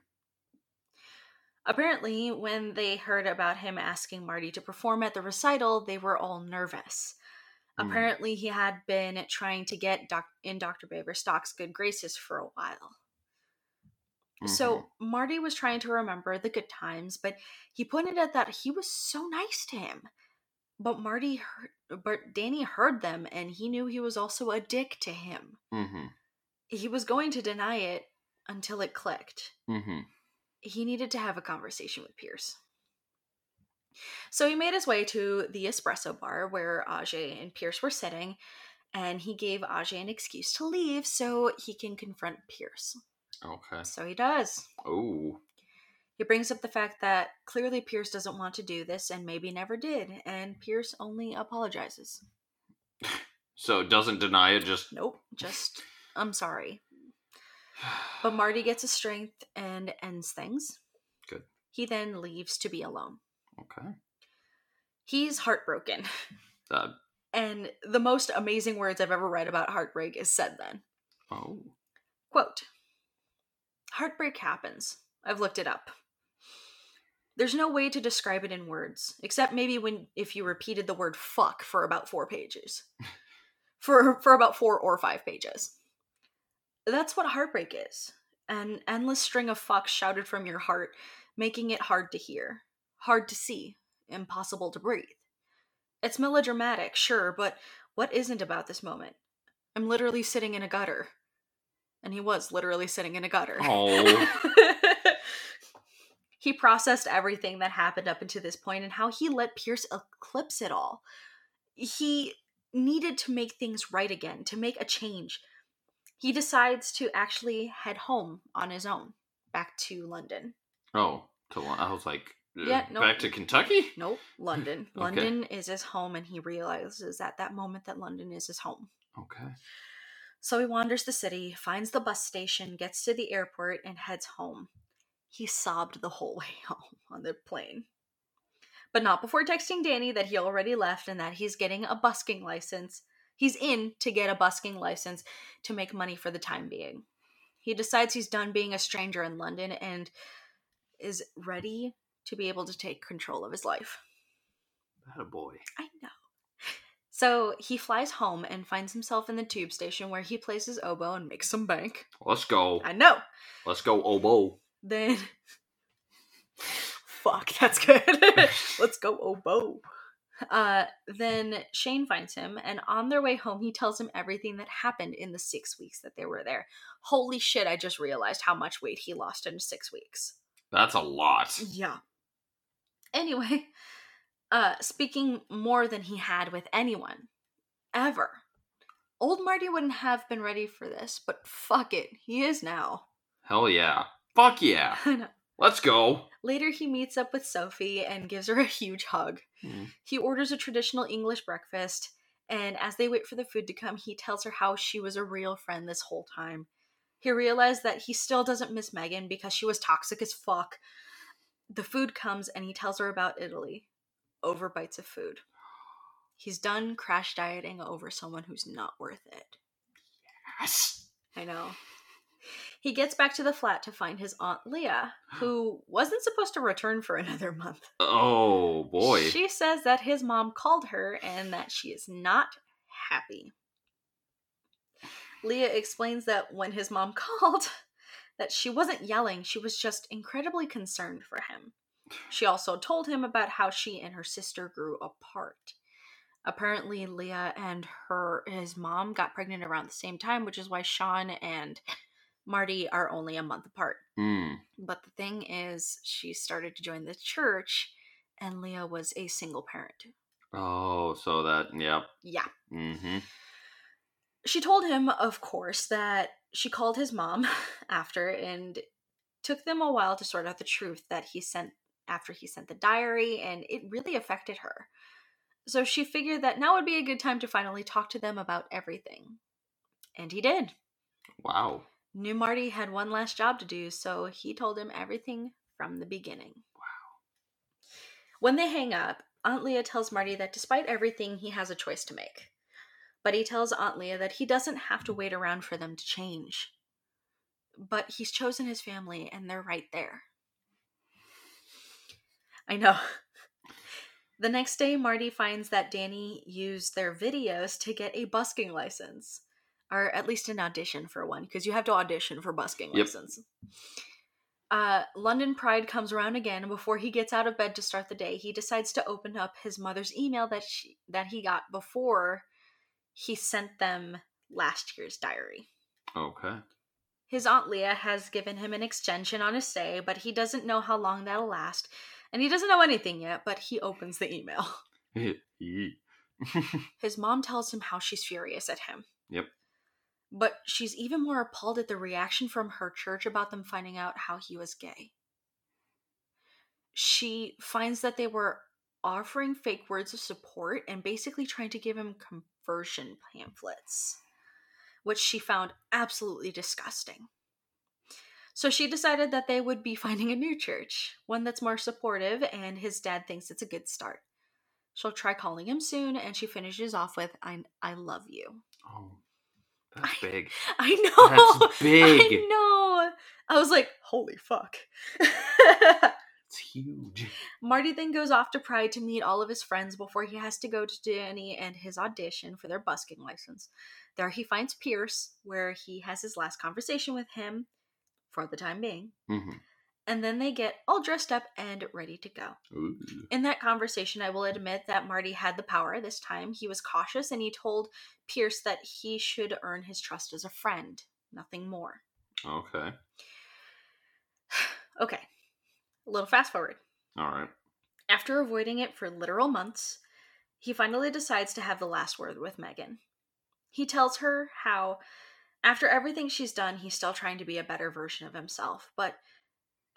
Apparently, when they heard about him asking Marty to perform at the recital, they were all nervous. Hmm. Apparently, he had been trying to get doc- in Dr. Baverstock's good graces for a while. So Marty was trying to remember the good times, but he pointed out that he was so nice to him. But Marty heard, but Danny heard them, and he knew he was also a dick to him. Mhm. He was going to deny it until it clicked. Mhm. He needed to have a conversation with Pierce. So he made his way to the espresso bar where Ajay and Pierce were sitting, and he gave Ajay an excuse to leave so he can confront Pierce. Okay. So he does. Oh. He brings up the fact that clearly Pierce doesn't want to do this and maybe never did, and Pierce only apologizes. So it doesn't deny it. Just. Nope, just, I'm sorry. But Marty gets his strength and ends things. Good. He then leaves to be alone. Okay. He's heartbroken. Uh, And the most amazing words I've ever read about heartbreak is said then. oh. Quote Heartbreak happens. I've looked it up. There's no way to describe it in words, except maybe when if you repeated the word fuck for about four pages. for for about four or five pages. That's what heartbreak is. An endless string of fucks shouted from your heart, making it hard to hear, hard to see, impossible to breathe. It's melodramatic, sure, but what isn't about this moment? I'm literally sitting in a gutter. And he was literally sitting in a gutter. Oh. he processed everything that happened up until this point and how he let Pierce eclipse it all. He needed to make things right again, to make a change. he decides to actually head home on his own, back to London. Oh, to, I was like, uh, Yeah, no. back to Kentucky. Nope, London. Okay. London is his home, and he realizes at that moment that London is his home. Okay. So he wanders the city, finds the bus station, gets to the airport, and heads home. He sobbed the whole way home on the plane. But not before texting Danny that he already left and that he's getting a busking license. He's in to get a busking license to make money for the time being. He decides he's done being a stranger in London and is ready to be able to take control of his life. That a boy. I know. So he flies home and finds himself in the tube station where he plays his oboe and makes some bank. Let's go. I know. Let's go, oboe. Then. Fuck, that's good. Let's go, oboe. Uh, then Shane finds him, and on their way home, he tells him everything that happened in the six weeks that they were there. Holy shit, I just realized how much weight he lost in six weeks. That's a lot. Yeah. Anyway, uh speaking more than he had with anyone ever. Old Marty wouldn't have been ready for this, but fuck it, he is now. Hell yeah. Fuck yeah. Let's go. Later he meets up with Sophie and gives her a huge hug. Hmm. He orders a traditional English breakfast, and as they wait for the food to come, he tells her how she was a real friend this whole time. He realized that he still doesn't miss Megan because she was toxic as fuck. The food comes and he tells her about Italy over bites of food. He's done crash dieting over someone who's not worth it. Yes. I know. He gets back to the flat to find his Aunt Leah, who wasn't supposed to return for another month. Oh boy. She says that his mom called her and that she is not happy. Leah explains that when his mom called, that she wasn't yelling, she was just incredibly concerned for him. She also told him about how she and her sister grew apart. Apparently, Leah and her his mom got pregnant around the same time, which is why Sean and Marty are only a month apart. Hmm. But the thing is, she started to join the church, and Leah was a single parent. Oh, so that yep. Yeah. Mm-hmm. She told him, of course, that she called his mom after and took them a while to sort out the truth that he sent after he sent the diary, and it really affected her. So she figured that now would be a good time to finally talk to them about everything. And he did. Wow. Knew Marty had one last job to do, so he told him everything from the beginning. Wow. When they hang up, Aunt Leah tells Marty that despite everything, he has a choice to make. But he tells Aunt Leah that he doesn't have to wait around for them to change. But he's chosen his family, and they're right there. I know. The next day, Marty finds that Danny used their videos to get a busking license, or at least an audition for one, because you have to audition for busking Yep. license. Uh, London Pride comes around again, before he gets out of bed to start the day, he decides to open up his mother's email that she that he got before he sent them last year's diary. Okay. His Aunt Leah has given him an extension on his stay, but he doesn't know how long that'll last, and he doesn't know anything yet, but he opens the email. His mom tells him how she's furious at him. Yep. But she's even more appalled at the reaction from her church about them finding out how he was gay. She finds that they were offering fake words of support and basically trying to give him conversion pamphlets, which she found absolutely disgusting. So she decided that they would be finding a new church, one that's more supportive, and his dad thinks it's a good start. She'll try calling him soon, and she finishes off with, I, I love you. oh, that's big. I know. That's big. I know. I was like, holy fuck. It's huge. Marty then goes off to Pride to meet all of his friends before he has to go to Danny and his audition for their busking license. There he finds Pierce, where he has his last conversation with him for the time being. hmm And then they get all dressed up and ready to go. Ooh. In that conversation, I will admit that Marty had the power this time. He was cautious and he told Pierce that he should earn his trust as a friend, nothing more. Okay. Okay, a little fast forward. All right. After avoiding it for literal months, he finally decides to have the last word with Megan. He tells her how After everything she's done, he's still trying to be a better version of himself, but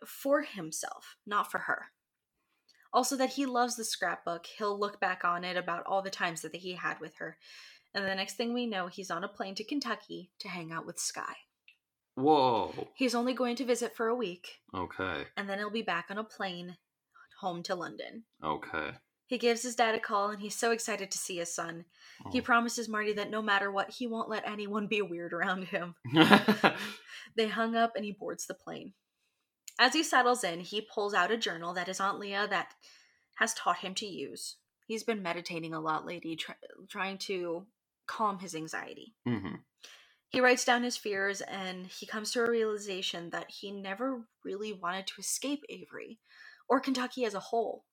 for himself, not for her. Also, that he loves the scrapbook. He'll look back on it about all the times that he had with her. And the next thing we know, he's on a plane to Kentucky to hang out with Sky. Whoa. He's only going to visit for a week, Okay. and then he'll be back on a plane home to London. Okay. He gives his dad a call, and he's so excited to see his son. He Oh. promises Marty that no matter what, he won't let anyone be weird around him. They hung up and he boards the plane. As he settles in, he pulls out a journal that his Aunt Leah that has taught him to use. He's been meditating a lot lately, try- trying to calm his anxiety. hmm He writes down his fears and he comes to a realization that he never really wanted to escape Avery or Kentucky as a whole.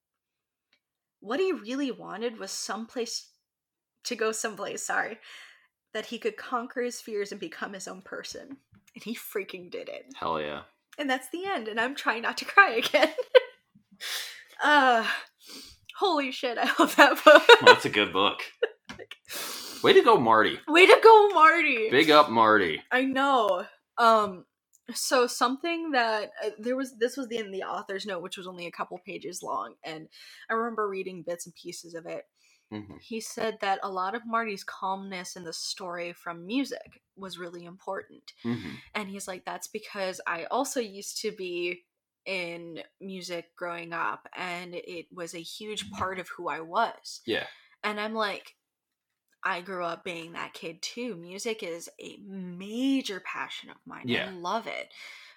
What he really wanted was someplace to go someplace, sorry, that he could conquer his fears and become his own person. And he freaking did it. Hell yeah. And that's the end, and I'm trying not to cry again. uh holy shit, I love that book. That's a good book. Way to go, Marty. Way to go, Marty. Big up, Marty. I know. Um so something that uh, there was this was the in the author's note which was only a couple pages long and I remember reading bits and pieces of it. hmm He said that a lot of Marty's calmness in the story from music was really important. hmm And he's like that's because I also used to be in music growing up and it was a huge part of who I was. Yeah. And I'm like, I grew up being that kid too. Music is a major passion of mine. Yeah. I love it.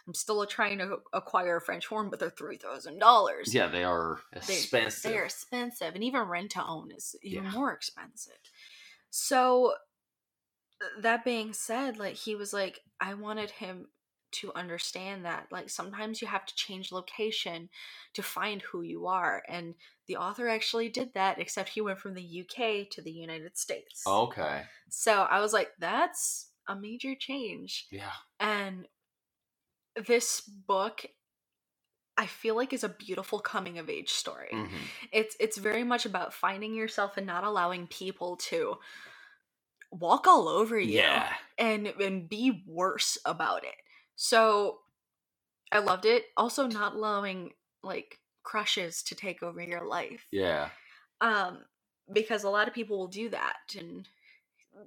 I'm still trying to acquire a French horn, but they're three thousand dollars. Yeah, they are expensive. They're expensive, and even rent to own is even Yeah. more expensive. So, that being said, like he was like, I wanted him to understand that like sometimes you have to change location to find who you are and the author actually did that except he went from the UK to the United States. okay. So I was like that's a major change Yeah. and this book I feel like is a beautiful coming of age story. hmm It's it's very much about finding yourself and not allowing people to walk all over you Yeah. and and be worse about it. So I loved it. Also not allowing like crushes to take over your life. Yeah. Um because a lot of people will do that and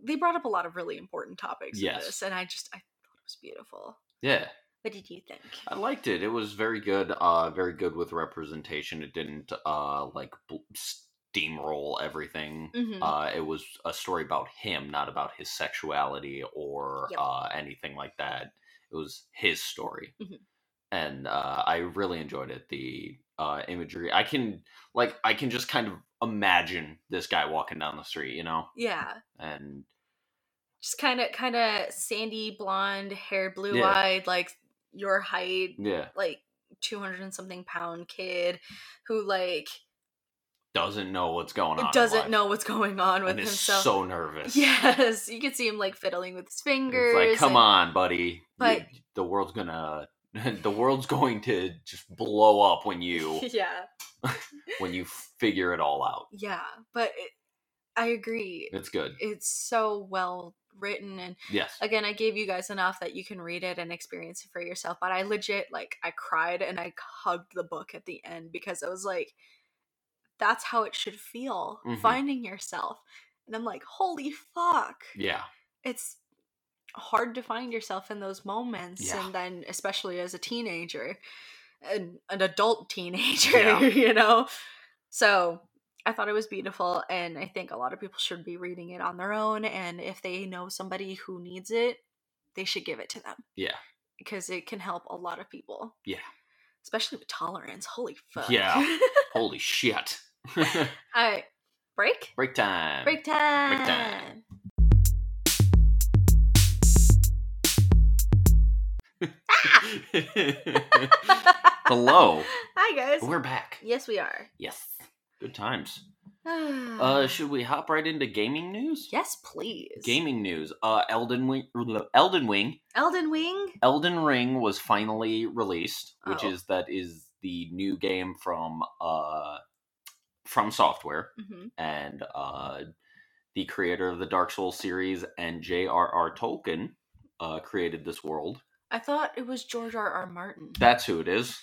they brought up a lot of really important topics in Yes. this and I just I thought it was beautiful. Yeah. What did you think? I liked it. It was very good. Uh, very good with representation. It didn't uh like bl- steamroll everything. Mhm. Uh, it was a story about him, not about his sexuality or Yep. uh anything like that. It was his story, Mhm. and uh, I really enjoyed it. The uh, imagery. I can like I can just kind of imagine this guy walking down the street, you know, yeah. and Just kind of kind of sandy blonde hair, blue eyed, like your height, yeah, like 200 and something pound kid who like doesn't know what's going on. doesn't know what's going on with and is himself. so nervous. yes, you can see him like fiddling with his fingers. It's like, come and- on, buddy. But- the world's gonna, the world's going to just blow up when you yeah, when you figure it all out. yeah, but it, I agree. It's good. It's so well written and Yes. again i gave you guys enough that you can read it and experience it for yourself but i legit like i cried and i hugged the book at the end because i was like that's how it should feel Mhm. finding yourself and i'm like holy fuck Yeah. it's hard to find yourself in those moments Yeah. and then especially as a teenager an, an adult teenager Yeah. you know so i thought it was beautiful and i think a lot of people should be reading it on their own and if they know somebody who needs it they should give it to them Yeah. because it can help a lot of people Yeah. especially with tolerance holy fuck Yeah. Holy shit. all right break Break time. break time Break time. Hello. hi guys We're back. yes we are Yes. Good times. Uh, should we hop right into gaming news? yes please Gaming news. Uh, Elden Wing. Elden Wing. elden wing Elden Ring was finally released, which Oh. is that is the new game from uh FromSoftware hmm and uh the creator of the Dark Souls series and J.R.R. Tolkien uh, created this world. I thought it was George R. R. Martin. That's who it is.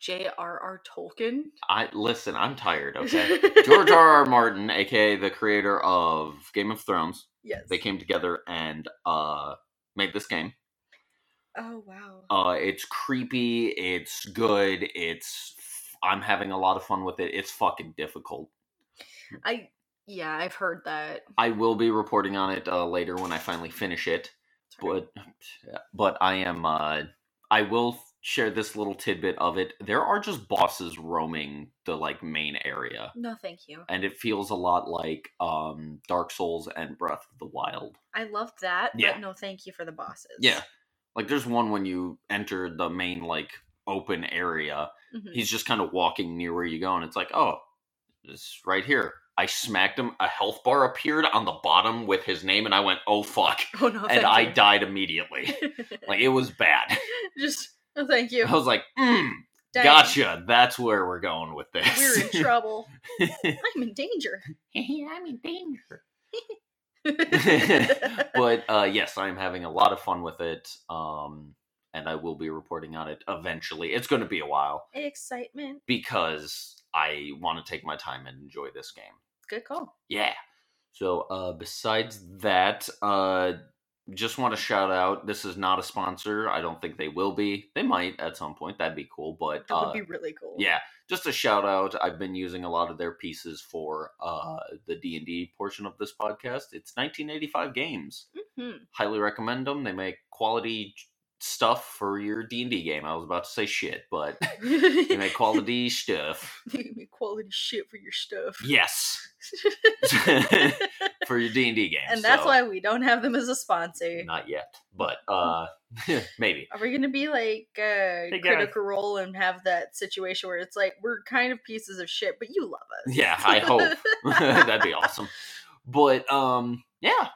J.R.R. Tolkien. I listen. I'm tired. Okay, George R. R. Martin, aka the creator of Game of Thrones, Yes. they came together and uh, made this game. Oh wow. Uh, it's creepy. It's good. It's. I'm having a lot of fun with it. It's fucking difficult. I yeah, I've heard that. I will be reporting on it uh, later when I finally finish it. Sorry. But but I am. Uh, I will share this little tidbit of it. There are just bosses roaming the like main area, no, thank you. and it feels a lot like um, Dark Souls and Breath of the Wild. I love that, Yeah. but no, thank you for the bosses. Yeah, like there's one when you enter the main like open area. Mhm. He's just kind of walking near where you go, and it's like, oh, it's right here. I smacked him. A health bar appeared on the bottom with his name, and I went, "Oh fuck!" Oh no, and I you. died immediately. like it was bad. Just no, thank you. I was like, mm, "Gotcha." That's where we're going with this. We're in trouble. I'm in danger. I'm in danger. but uh, yes, I'm having a lot of fun with it, um, and I will be reporting on it eventually. It's going to be a while Excitement. because I want to take my time and enjoy this game. Good call. Yeah. So uh, besides that, uh, just want to shout out. This is not a sponsor. I don't think they will be. They might at some point. That'd be cool. But That uh, would be really cool. yeah, just a shout out. I've been using a lot of their pieces for uh, the D and D portion of this podcast. It's 1985 games. Hmm. Highly recommend them. They make quality stuff for your D and D game. I was about to say shit, but you make quality stuff. They make quality shit for your stuff. Yes, for your D and D game. and that's so- why we don't have them as a sponsor. Not yet, but uh, maybe. Are we gonna be like uh, guys. critical role and have that situation where it's like we're kind of pieces of shit, but you love us? Yeah, I hope that'd be awesome. But um, yeah.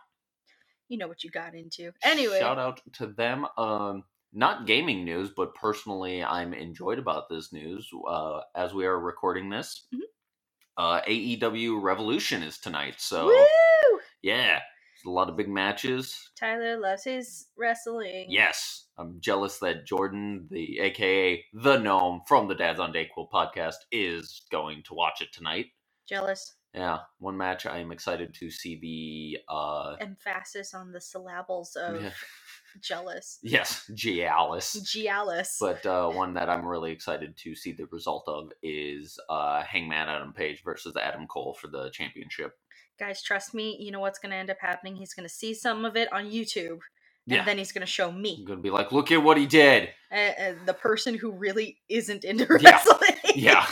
You know what you got into. Anyway, shout out to them. Um, not gaming news, but personally, I'm enjoyed about this news. Uh, as we are recording this, Mhm. uh, AEW Revolution is tonight, so woo! yeah, a lot of big matches. Tyler loves his wrestling. Yes, I'm jealous that Jordan, the AKA the gnome from the Dads on Dayquil podcast, is going to watch it tonight. jealous. Yeah, one match I am excited to see the uh Emphasis on the syllables of Yeah. jealous. yes, Gialis. Gialis. But uh one that I'm really excited to see the result of is uh Hangman Adam Page versus Adam Cole for the championship. Guys, trust me, you know what's gonna end up happening. He's gonna see some of it on YouTube, and Yeah. then he's gonna show I'm me, gonna be like, look at what he did. uh, the person who really isn't into Yeah. wrestling. Yeah.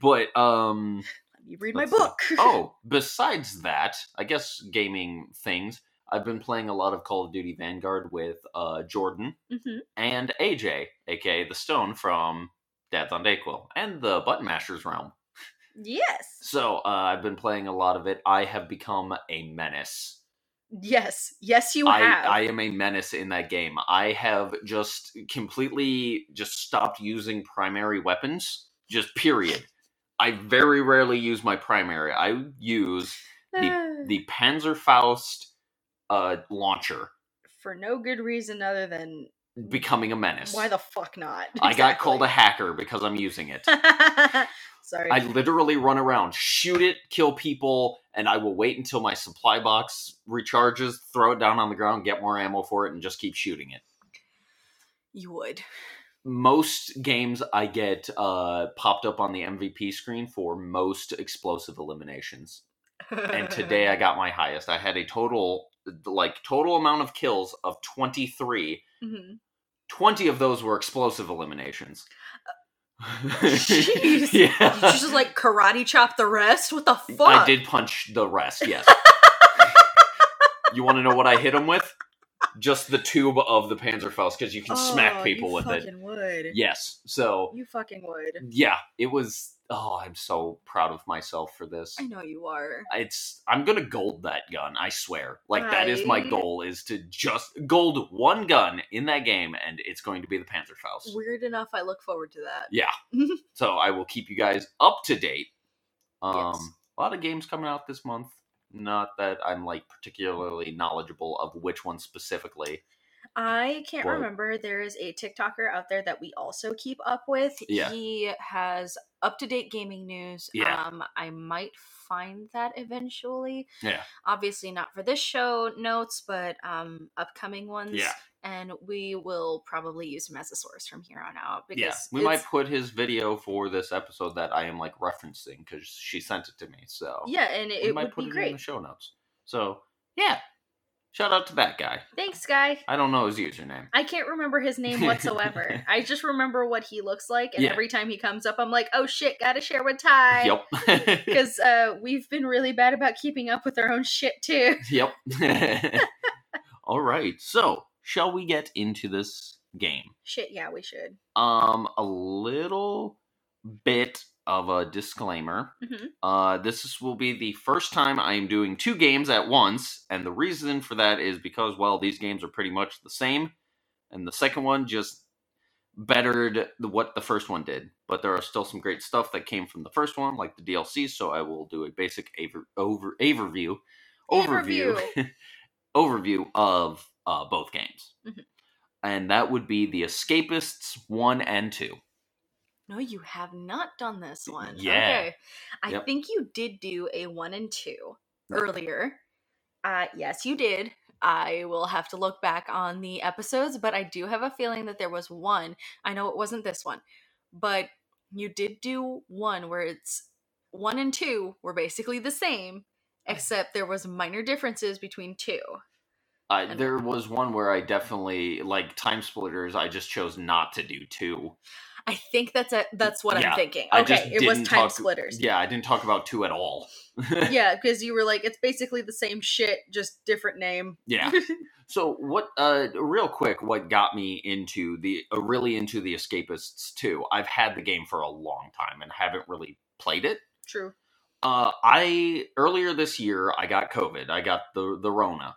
But um Me read my Let's see. book. oh, besides that, I guess gaming things. I've been playing a lot of Call of Duty Vanguard with uh Jordan hmm and AJ, aka the Stone from Dads on Dayquil, and the Button Mashers realm. Yes. So uh, I've been playing a lot of it. I have become a menace. Yes. Yes, you I, have. I am a menace in that game. I have just completely just stopped using primary weapons. Just period. I very rarely use my primary. I use the the Panzerfaust uh, launcher, For no good reason other than becoming a menace. why the fuck not? I got called a hacker because I'm using it. Sorry. I literally run around, shoot it, kill people, and I will wait until my supply box recharges, throw it down on the ground, get more ammo for it, and just keep shooting it. you would. Most games I get uh, popped up on the MVP screen for most explosive eliminations. And today I got my highest. I had a total, like, total amount of kills of 23. Mhm. 20 of those were explosive eliminations. Jeez. yeah. Did you just like karate chop the rest? What the fuck? I did punch the rest, yes. you want to know what I hit him with? Just the tube of the Panzerfaust because you can smack Oh, people you with it. would. Yes. So, You fucking would. yeah, it was. Oh, I'm so proud of myself for this. I know you are. It's. I'm gonna gold that gun. I swear. Like that is my goal. Is to just gold one gun in that game, and it's going to be the Panzerfaust. Weird enough, I look forward to that. Yeah. So I will keep you guys up to date. Um, Yes. a lot of games coming out this month. Not that I'm like particularly knowledgeable of which one specifically. I can't But- remember. There is a TikToker out there that we also keep up with. Yeah. He has up to date gaming news. Yeah. Um, I might find that eventually. Yeah. Obviously not for this show notes, but um upcoming ones. Yeah. And we will probably use him as a source from here on out because Yeah, we might put his video for this episode that I am like referencing because she sent it to me. So Yeah, and it, we it might would put be it in the show notes. So yeah, shout out to that guy. Thanks, guy. I don't know his username. I can't remember his name whatsoever. I just remember what he looks like, and Yeah. every time he comes up, I'm like, "Oh shit, gotta share with Ty." Yep. because uh, we've been really bad about keeping up with our own shit too. yep. All right. So shall we get into this game? Shit, yeah, we should. Um, a little bit of a disclaimer. hmm Uh, this will be the first time I am doing two games at once, and the reason for that is because, well, these games are pretty much the same, and the second one just bettered the, what the first one did. But there are still some great stuff that came from the first one, like the DLC. So I will do a basic aver, over overview, overview, overview of uh, both games, Mhm. and that would be the Escapists one and two. No, you have not done this one. Yeah. Okay. I Yep. think you did do a one and two earlier. Uh, yes, you did. I will have to look back on the episodes, but I do have a feeling that there was one. I know it wasn't this one, but you did do one where it's one and two were basically the same, except there was minor differences between two. Uh, there was one where I definitely like TimeSplitters. I just chose not to do two. I think that's a that's what Yeah, I'm thinking. Okay, it was time talk- splitters. Yeah, I didn't talk about two at all. yeah, because you were like, it's basically the same shit, just different name. Yeah. so what? Uh, real quick, what got me into the uh, really into the Escapists 2? I've had the game for a long time and haven't really played it. True. Uh, I earlier this year I got COVID. I got the the Rona.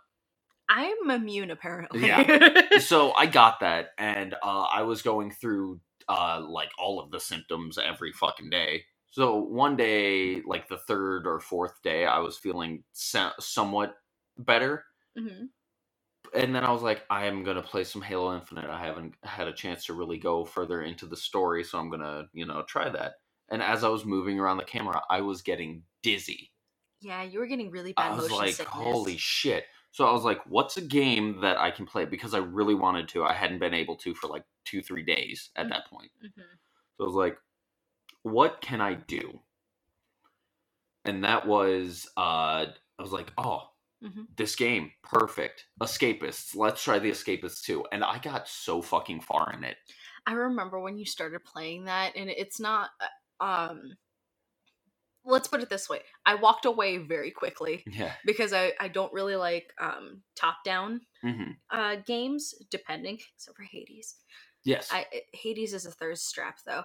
I'm immune apparently. Yeah. so I got that, and uh, I was going through uh, like all of the symptoms every fucking day. So one day, like the third or fourth day, I was feeling so- somewhat better, Mhm. and then I was like, I am gonna play some Halo Infinite. I haven't had a chance to really go further into the story, so I'm gonna, you know, try that. And as I was moving around the camera, I was getting dizzy. Yeah, you were getting really bad I was motion like, sickness. holy shit. So I was like, what's a game that I can play? Because I really wanted to. I hadn't been able to for like two, three days at that point. Mhm. So I was like, what can I do? And that was, uh, I was like, oh, Mhm. this game, perfect. Escapists. Let's try the Escapists 2. And I got so fucking far in it. I remember when you started playing that, and it's not. uh, Um, let's put it this way: I walked away very quickly Yeah. because I I don't really like um top down hmm uh games, depending. Except for Hades. Yes. I Hades is a thirst trap though,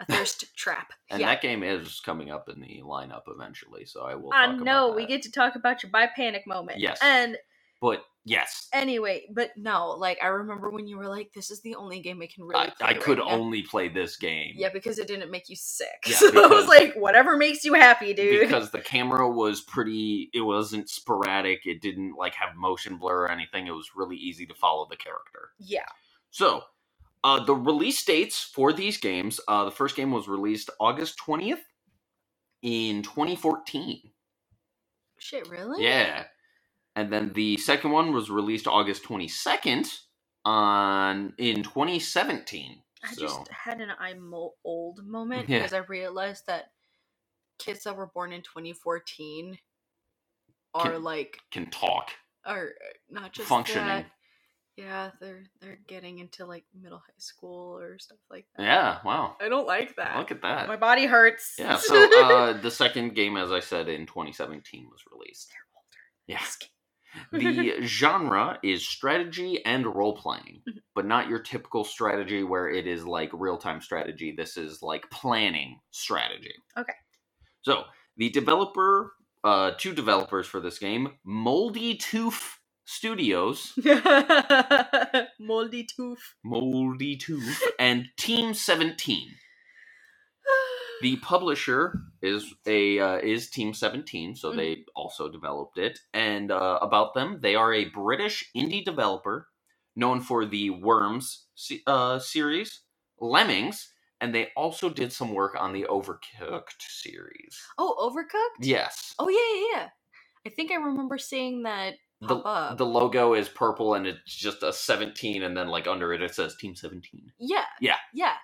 a thirst trap. and yeah. that game is coming up in the lineup eventually. So I will. I know we get to talk about your bi panic moment. Yes. and But yes. anyway, but no, like I remember when you were like, "This is the only game I can really." I, play I could right now." only play this game. Yeah, because it didn't make you sick. Yeah, so I was like, whatever makes you happy, dude. because the camera was pretty it wasn't sporadic it didn't like have motion blur or anything it was really easy to follow the character yeah. so uh, the release dates for these games uh, the first game was released august 20th in 2014 Shit, really? yeah and then the second one was released august 22nd on in 2017 I so just had an I'm old moment Yeah. because I realized that kids that were born in 2014 are Can- like can talk are uh, not just functioning that. Yeah, they're they're getting into like middle high school or stuff like that. yeah wow I don't like that. look at that My body hurts. Yeah, so uh, the second game, as I said, in 2017 was released. Yeah. The genre is strategy and role playing, Mhm. but not your typical strategy where it is like real time strategy. This is like planning strategy. Okay. So the developer, uh, two developers for this game, Moldy Tooth Studios, Moldy tooth. Moldy Tooth, and Team 17. The publisher is a uh, is Team Seventeen, so Mhm. they also developed it. And uh, about them, they are a British indie developer known for the Worms uh, series, Lemmings, and they also did some work on the Overcooked series. Oh, Overcooked? Yes, Oh yeah, yeah, yeah. I think I remember seeing that the up. the logo is purple and it's just a seventeen, and then like under it it says Team Seventeen. yeah. Yeah. Yeah.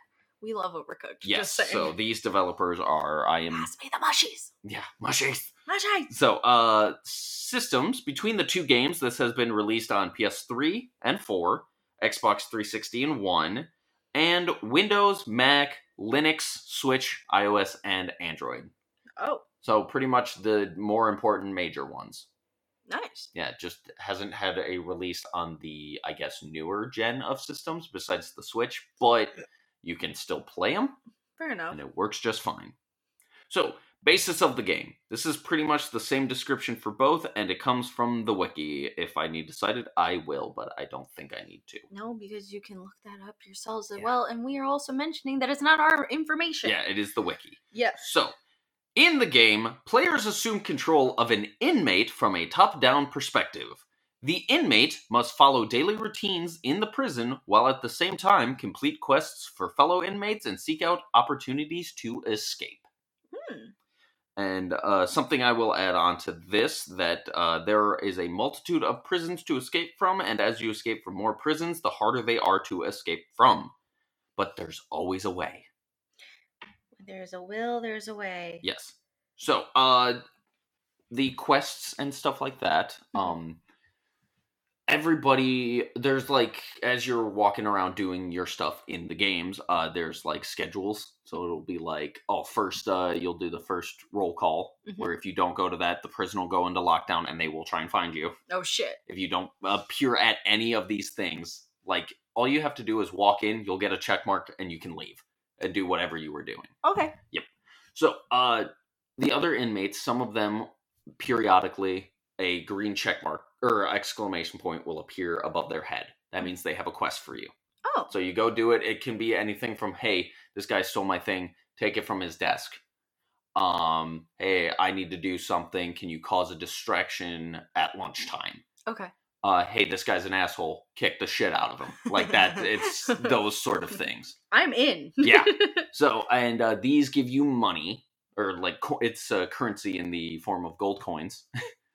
We love Overcooked. Yes, so these developers are I am Pass me the mushies. yeah mushies. Mushies. So, uh, systems between the two games, this has been released on PS3 and 4, Xbox 360 and 1, and Windows, Mac, Linux, Switch, iOS, and Android. Oh, So, pretty much the more important major ones. nice. Yeah, it just hasn't had a release on the, I guess, newer gen of systems besides the Switch, but you can still play them Fair enough. and it works just fine. So, basis of the game. This is pretty much the same description for both, and it comes from the wiki. If I need to cite it, I will, but I don't think I need to. No, because you can look that up yourselves as Yeah. well, and we are also mentioning that it's not our information. Yeah, it is the wiki. Yes. So, in the game, players assume control of an inmate from a top down perspective. The inmate must follow daily routines in the prison while at the same time complete quests for fellow inmates and seek out opportunities to escape. Hmm. And uh, something I will add on to this that uh, there is a multitude of prisons to escape from, and as you escape from more prisons, the harder they are to escape from. But there's always a way. There's a will, there's a way. Yes. So, uh, the quests and stuff like that. Mhm. Um, everybody, there's like as you're walking around doing your stuff in the games, uh, there's like schedules. So it'll be like, oh, first, uh, you'll do the first roll call, Mhm. where if you don't go to that, the prison will go into lockdown and they will try and find you. Oh shit. If you don't appear at any of these things, like all you have to do is walk in, you'll get a check mark, and you can leave and do whatever you were doing. Okay. Yep. So, uh, the other inmates, some of them periodically, a green check mark or exclamation point will appear above their head. That means they have a quest for you. Oh. So you go do it. It can be anything from, hey, this guy stole my thing, take it from his desk. Um, hey, I need to do something. Can you cause a distraction at lunchtime? Okay. Uh, hey, this guy's an asshole. Kick the shit out of him. Like that. It's those sort of things. I'm in. Yeah. So, and uh, these give you money, or like co- it's uh, currency in the form of gold coins.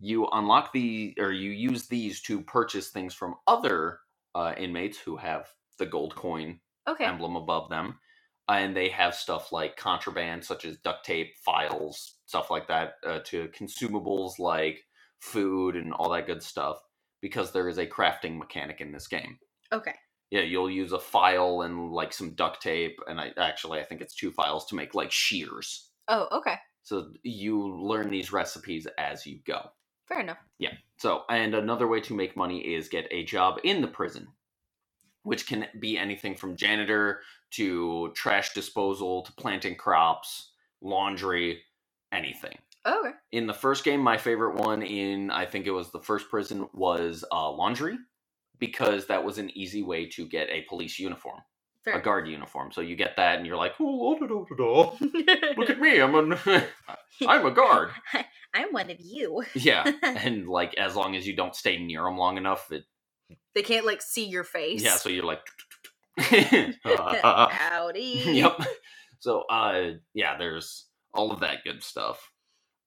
you unlock the, or you use these to purchase things from other uh, inmates who have the gold coin okay. emblem above them. And they have stuff like contraband, such as duct tape, files, stuff like that, uh, to consumables like food and all that good stuff, because there is a crafting mechanic in this game Okay. yeah, you'll use a file and like some duct tape, and I actually I think it's two files to make like shears. Oh, okay. So you learn these recipes as you go. Fair enough. Yeah. So, and another way to make money is get a job in the prison, which can be anything from janitor to trash disposal to planting crops, laundry, anything. Okay. In the first game, my favorite one in I think it was the first prison was uh, laundry because that was an easy way to get a police uniform, Fair. a guard uniform. So you get that, and you're like, oh, da, da, da, look at me, I'm an, I'm a guard. I'm one of you. Yeah, and like as long as you don't stay near them long enough, it They can't like see your face. yeah. So you're like, Howdy. yep. So uh, yeah, there's all of that good stuff.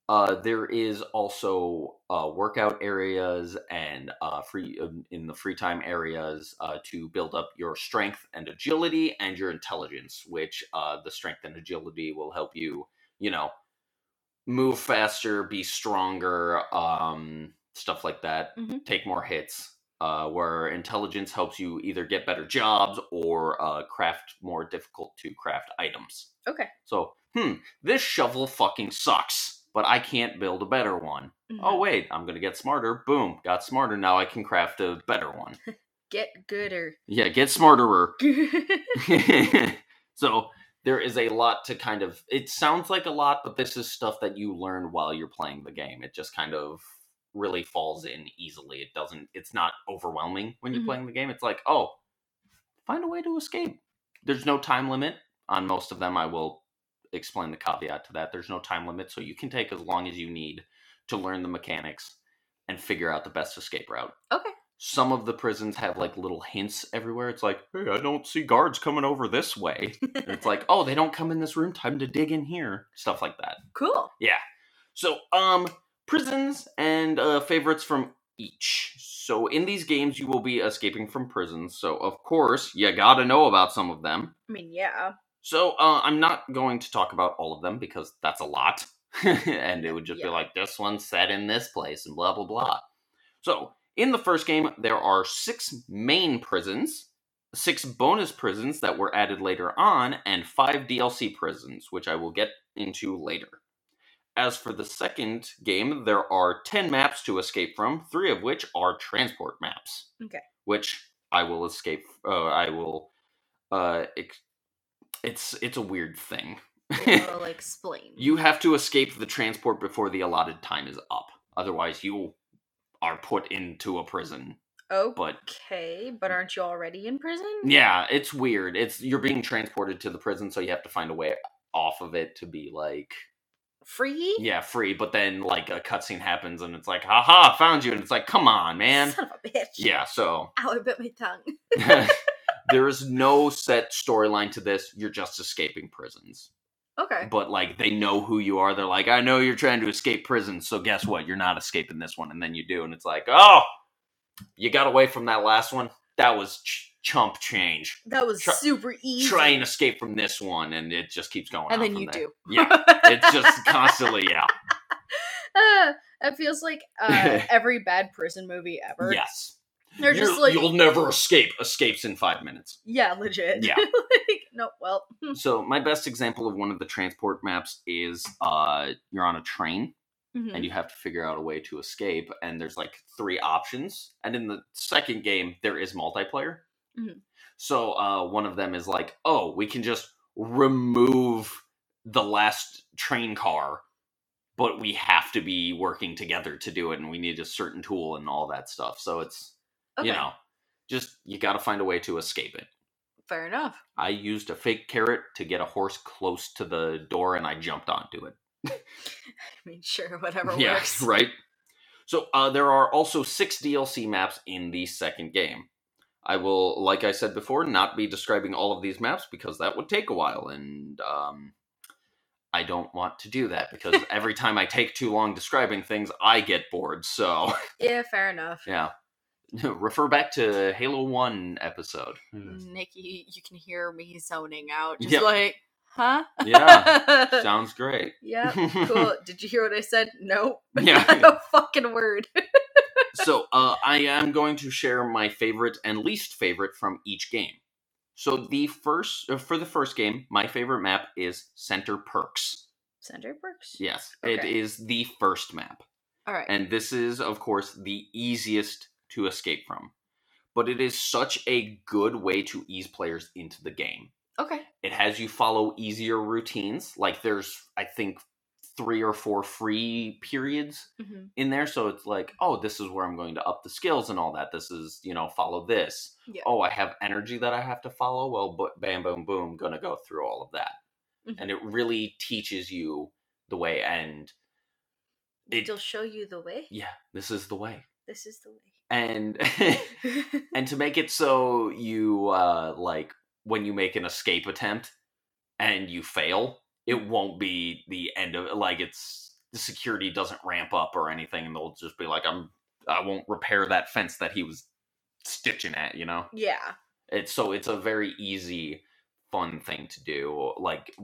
Uh, there is also uh, workout areas and uh, free um, in the free time areas uh, to build up your strength and agility and your intelligence. Which uh, the strength and agility will help you, you know, move faster, be stronger, um, stuff like that. Mhm. Take more hits. Uh, where intelligence helps you either get better jobs or uh, craft more difficult to craft items. Okay. So, hmm, this shovel fucking sucks, but I can't build a better one. Mhm. Oh, wait, I'm gonna get smarter. Boom, got smarter. Now I can craft a better one. Get gooder. Yeah, get smarterer. so, there is a lot to kind of. It sounds like a lot, but this is stuff that you learn while you're playing the game. It just kind of really falls in easily. It doesn't, it's not overwhelming when you're Mhm. playing the game. It's like, oh, find a way to escape. There's no time limit on most of them. I will explain the caveat to that. There's no time limit, so you can take as long as you need to learn the mechanics and figure out the best escape route. Okay. Some of the prisons have like little hints everywhere. It's like, hey, I don't see guards coming over this way. It's like, oh, they don't come in this room. Time to dig in here. Stuff like that. cool. Yeah. So, um, prisons and uh, favorites from each. So, in these games, you will be escaping from prisons. So, of course, you gotta know about some of them. I mean, yeah. So, uh, I'm not going to talk about all of them because that's a lot. and it would just Yeah. be like, this one's set in this place and blah, blah, blah. So, in the first game, there are six main prisons, six bonus prisons that were added later on, and five DLC prisons, which I will get into later. As for the second game, there are 10 maps to escape from, three of which are transport maps. Okay. Which I will escape, uh, I will, uh, ex- it's, it's a weird thing. I'll explain. You have to escape the transport before the allotted time is up. Otherwise, you are put into a prison. But Okay, but aren't you already in prison? yeah, it's weird. It's you're being transported to the prison, so you have to find a way off of it to be like Free? yeah free. But then like a cutscene happens, and it's like, haha, found you, and it's like, come on, man. Son of a bitch. Yeah, so Ow, I bit my tongue. there is no set storyline to this. You're just escaping prisons. Okay. but like they know who you are. They're like, I know you're trying to escape prison, so guess what? You're not escaping this one, and then you do, and it's like, oh, you got away from that last one. That was ch- chump change. That was Try- super easy. Try and escape from this one, and it just keeps going. and on then you there. do. Yeah, it's just constantly, yeah, Ah, it feels like uh, every bad prison movie ever. yes. They're just like, you'll never escape. Escapes in five minutes. yeah, legit. Yeah. like, no, well, So my best example of one of the transport maps is uh, you're on a train mhm. and you have to figure out a way to escape and there's like three options and in the second game there is multiplayer Mhm. so uh, one of them is like oh we can just remove the last train car but we have to be working together to do it and we need a certain tool and all that stuff so it's okay, you know just you got to find a way to escape it fair enough. i used a fake carrot to get a horse close to the door and i jumped onto it I mean, sure, whatever yeah, works. right. So uh, there are also six DLC maps in the second game. I will, like I said before, not be describing all of these maps because that would take a while, and um, I don't want to do that because every time I take too long describing things, I get bored. So Yeah, fair enough. yeah, refer back to Halo One episode. Niki, you can hear me zoning out. Just Yep. like, huh? Yeah, Sounds great. yeah, cool. Did you hear what I said? No. Yeah. Not a fucking word. so uh, I am going to share my favorite and least favorite from each game. So the first uh, for the first game, my favorite map is Center Perks. Center Perks. Yes, it Okay. is the first map, All right. and this is of course the easiest to escape from. But it is such a good way to ease players into the game. okay. It has you follow easier routines. Like there's I think three or four free periods hmm in there so it's like oh this is where i'm going to up the skills and all that this is you know follow this Yeah. oh i have energy that i have to follow well but bam boom boom gonna go through all of that Mhm. and it really teaches you the way and it- It'll show you the way. yeah this is the way This is the way. And and to make it so you uh like when you make an escape attempt and you fail it won't be the end of it like it's the security doesn't ramp up or anything and they'll just be like i'm i won't repair that fence that he was stitching at you know? Yeah. it's so it's a very easy fun thing to do. Like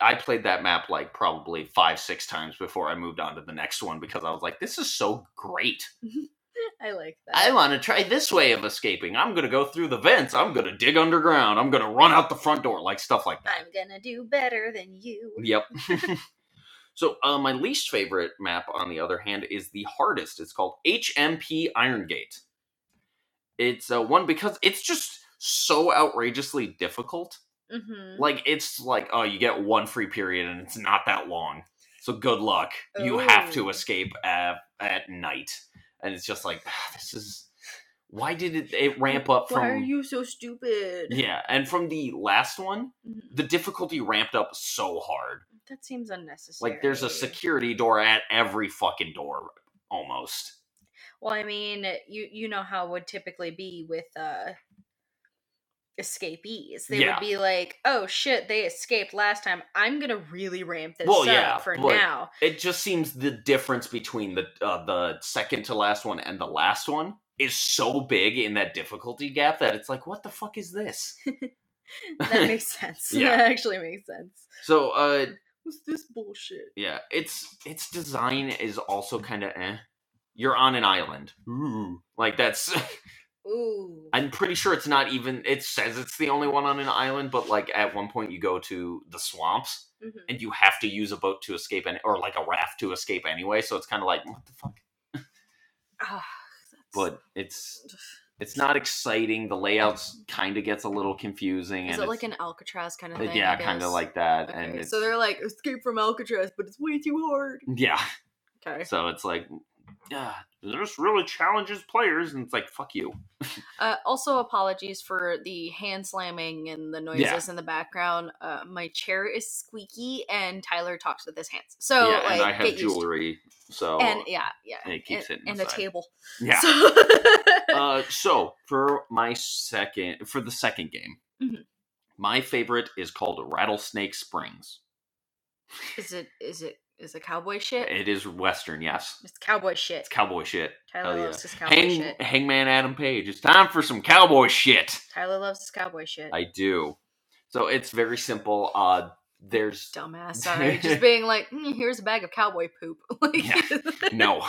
i played that map like probably five six times before i moved on to the next one because i was like this is so great I like that. I want to try this way of escaping. I'm going to go through the vents. I'm going to dig underground. I'm going to run out the front door, like stuff like that. I'm gonna do better than you. Yep. so, uh, my least favorite map, on the other hand, is the hardest. It's called HMP Iron Gate. It's uh, one because it's just so outrageously difficult. Mm-hmm. Like, it's like, oh, you get one free period and it's not that long. So, good luck. You have to escape at, at night. And it's just like, "Ah, this is Why did it, it ramp up from? Why are you so stupid? Yeah, and from the last one, Mhm. the difficulty ramped up so hard. That seems unnecessary. Like there's a security door at every fucking door, almost. Well, I mean, you you know how it would typically be with uh escapees. They Yeah. would be like, "Oh shit, they escaped last time. I'm gonna really ramp this Well, up yeah, for now." It just seems the difference between the uh, the second to last one and the last one is so big in that difficulty gap that it's like, what the fuck is this? That makes sense. Yeah. That actually makes sense. so, uh, What's this bullshit? yeah, its its design is also kind of eh. You're on an island, Ooh. like that's. Ooh. I'm pretty sure it's not even. It says it's the only one on an island, but like at one point you go to the swamps Mhm. and you have to use a boat to escape, any, or like a raft to escape anyway. So it's kind of like what the fuck. That's- But it's it's not exciting. The layouts kind of gets a little confusing. is and it like an Alcatraz kind of thing? yeah, kind of like that. Okay, And so they're like escape from Alcatraz, but it's way too hard. yeah, Okay. so it's like yeah, this really challenges players, and it's like fuck you. Uh, also, apologies for the hand slamming and the noises in the background. Uh, my chair is squeaky, and Tyler talks with his hands. So, yeah, like, and I have get used to- jewelry, so And yeah, yeah, And it keeps and, hitting and the a table. yeah. So, uh, so for my second for the second game, Mhm. my favorite is called Rattlesnake Springs. is it is it is it cowboy shit? It is Western, yes. it's cowboy shit. It's cowboy shit. Tyler hell yeah. loves his cowboy Hang, shit. Hangman Adam Page. It's time for some cowboy shit. Tyler loves his cowboy shit. I do. So it's very simple. Uh, there's Dumbass. Sorry, just being like, "Mm, here's a bag of cowboy poop. like, Yeah. no,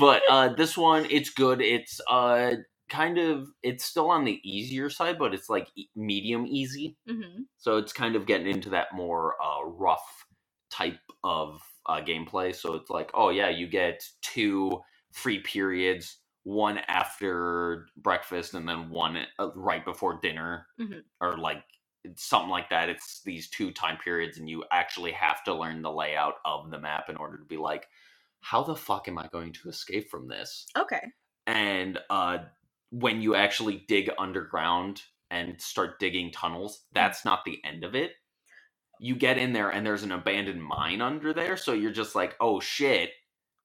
but uh, this one it's good. It's uh kind of it's still on the easier side, but it's like medium easy. Mhm. So it's kind of getting into that more uh, rough type of uh, gameplay. So it's like, oh yeah, you get two free periods, one after breakfast, and then one uh, right before dinner, Mhm. or like it's something like that. It's these two time periods, and you actually have to learn the layout of the map in order to be like, how the fuck am I going to escape from this? Okay. and uh, when you actually dig underground and start digging tunnels, that's not the end of it. You get in there and there's an abandoned mine under there, so you're just like, oh shit.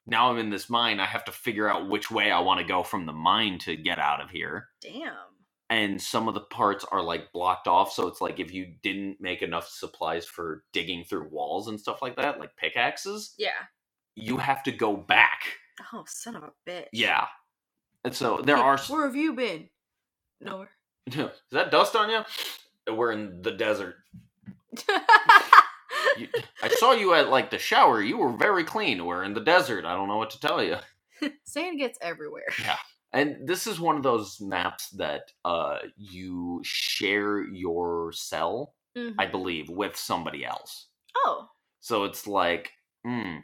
Now I'm in this mine. I have to figure out which way I want to go from the mine to get out of here. Damn. And some of the parts are like blocked off, so it's like if you didn't make enough supplies for digging through walls and stuff like that, like pickaxes, Yeah. you have to go back. Oh, son of a bitch. Yeah. And so there are s- Where have you been? Nowhere. Is that dust on you? We're in the desert. You, I saw you at like the shower. You were very clean. We're in the desert. I don't know what to tell you. Sand gets everywhere. Yeah. And this is one of those maps that uh you share your cell, I Mhm. believe, with somebody else. Oh. So it's like, hmm,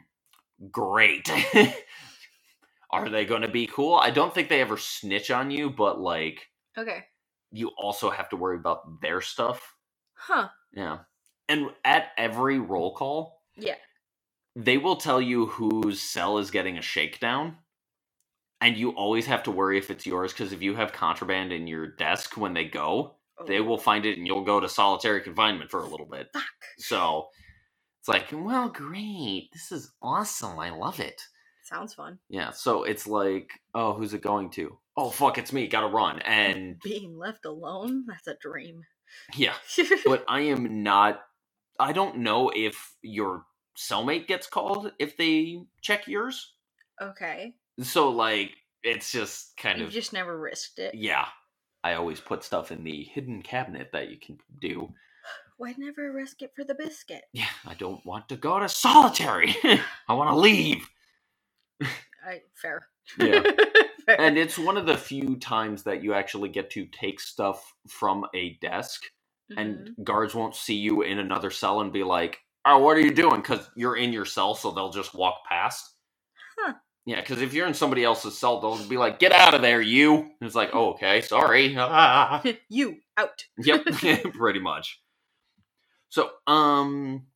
great. Are they going to be cool? I don't think they ever snitch on you, but like Okay. you also have to worry about their stuff. Huh. Yeah. And at every roll call, Yeah. they will tell you whose cell is getting a shakedown. And you always have to worry if it's yours because if you have contraband in your desk when they go, they Oh, will find it and you'll go to solitary confinement for a little bit. Fuck. So it's like, well, great. This is awesome. I love it. Sounds fun. Yeah. So it's like, oh, who's it going to? Oh, fuck, it's me. Gotta run. And Being left alone, that's a dream. yeah, but I am not. I don't know if your cellmate gets called if they check yours. okay. So like, it's just kind of You've of just never risked it. yeah. I always put stuff in the hidden cabinet that you can do. Why never risk it for the biscuit? Yeah, I don't want to go to solitary. I want to leave. I fair. Yeah. fair. And it's one of the few times that you actually get to take stuff from a desk Mhm. and guards won't see you in another cell and be like, "Oh, what are you doing?" Because you're in your cell, so they'll just walk past. Huh. Yeah, because if you're in somebody else's cell, they'll be like, "Get out of there, you!" And it's like, "Oh, okay, sorry." Ah. you out. yep, pretty much. So, um,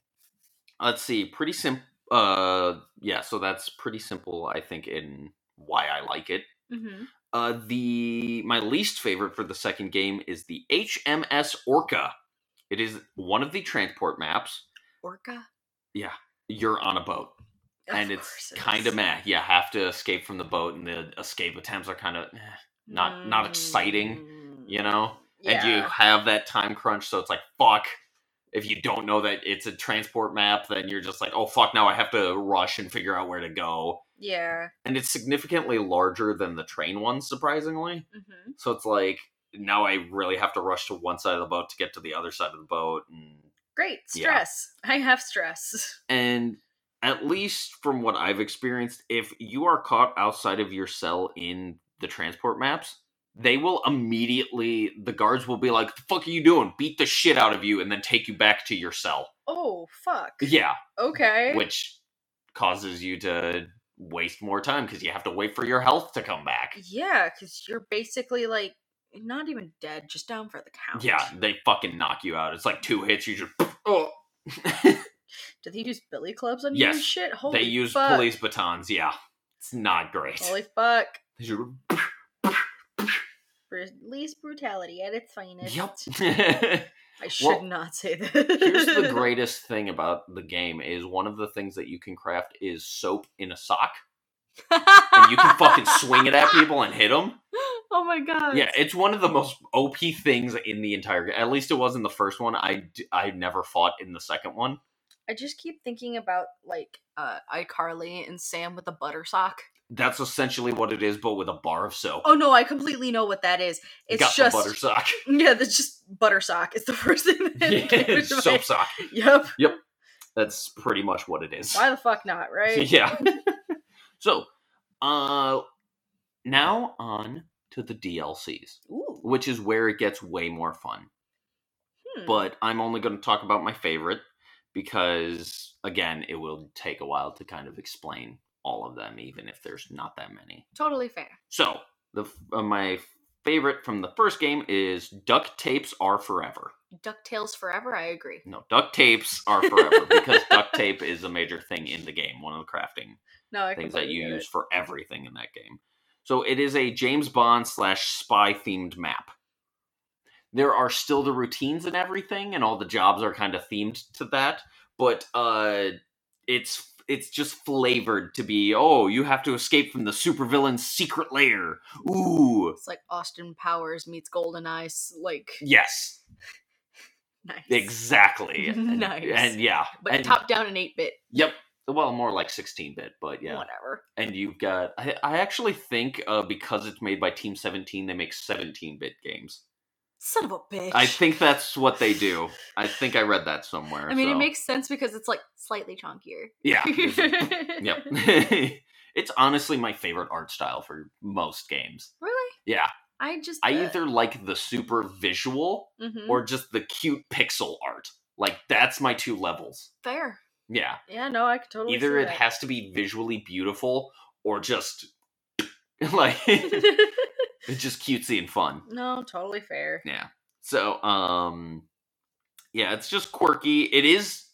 let's see. Pretty simple. Uh, yeah. So that's pretty simple. I think in why I like it. hmm Uh, the my least favorite for the second game is the HMS Orca. It is one of the transport maps. Orca. Yeah, you're on a boat, Of and it's it kind of meh. You have to escape from the boat, and the escape attempts are kind of not- not exciting, Mm, you know. And you have that time crunch, so it's like fuck. If you don't know that it's a transport map, then you're just like, oh fuck, now I have to rush and figure out where to go. Yeah. And it's significantly larger than the train one, surprisingly. hmm So it's like now I really have to rush to one side of the boat to get to the other side of the boat, and Great Yeah. stress. I have stress. and at least from what I've experienced, if you are caught outside of your cell in the transport maps, they will immediately the guards will be like, "The fuck are you doing?" Beat the shit out of you and then take you back to your cell. Oh fuck. Yeah, Okay. which causes you to waste more time because you have to wait for your health to come back. Yeah, because you're basically like not even dead, just down for the count. Yeah, they fucking knock you out. It's like two hits, you just oh. Did they use billy clubs on you Yes, and shit? Holy they use fuck. police batons. Yeah, it's not great. Holy fuck. Police brutality at its finest. Yep. I should Well, not say that. Here's the greatest thing about the game is one of the things that you can craft is soap in a sock, and you can fucking swing it at people and hit them. Oh my god. Yeah, it's one of the most OP things in the entire game. At least it was in the first one. I I never fought in the second one. I just keep thinking about like uh iCarly and Sam with the butter sock. That's essentially what it is, but with a bar of soap. Oh no, I completely know what that is. It's Got just butter sock. Yeah, that's just butter sock. It's the first thing that Yeah, came it's my- soap sock. Yep. Yep. That's pretty much what it is. Why the fuck not, right? yeah. so, uh, now on to the DLCs, Ooh. which is where it gets way more fun. Hmm. But I'm only going to talk about my favorite because, again, it will take a while to kind of explain all of them, even if there's not that many. totally fair. So, the uh, my favorite from the first game is duct tapes are forever. DuckTales forever, I agree. No, duct tapes are forever because duct tape is a major thing in the game. One of the crafting No, things that you use it. for everything in that game. So it is a James Bond slash spy themed map. There are still the routines and everything, and all the jobs are kind of themed to that. But uh, it's it's just flavored to be oh you have to escape from the supervillain's secret lair. Ooh, It's like Austin Powers meets Golden Eyes. Like yes, nice, exactly. And- Nice. and, yeah, but and, top down in eight bit. Yep. Well, more like 16 bit, but yeah. Whatever. and you've got I, I actually think uh, because it's made by team 17 they make 17 bit games Son of a bitch. i think that's what they do i think i read that somewhere I mean, it makes sense because it's like slightly chunkier. yeah yep it's honestly my favorite art style for most games Really? yeah I just. i uh, either like the super visual mhm. or just the cute pixel art like that's my two levels fair. yeah Yeah, no, I could totally. either it that. has to be visually beautiful or just like it's just cutesy and fun no, totally fair. Yeah. So, um, yeah, it's just quirky. It is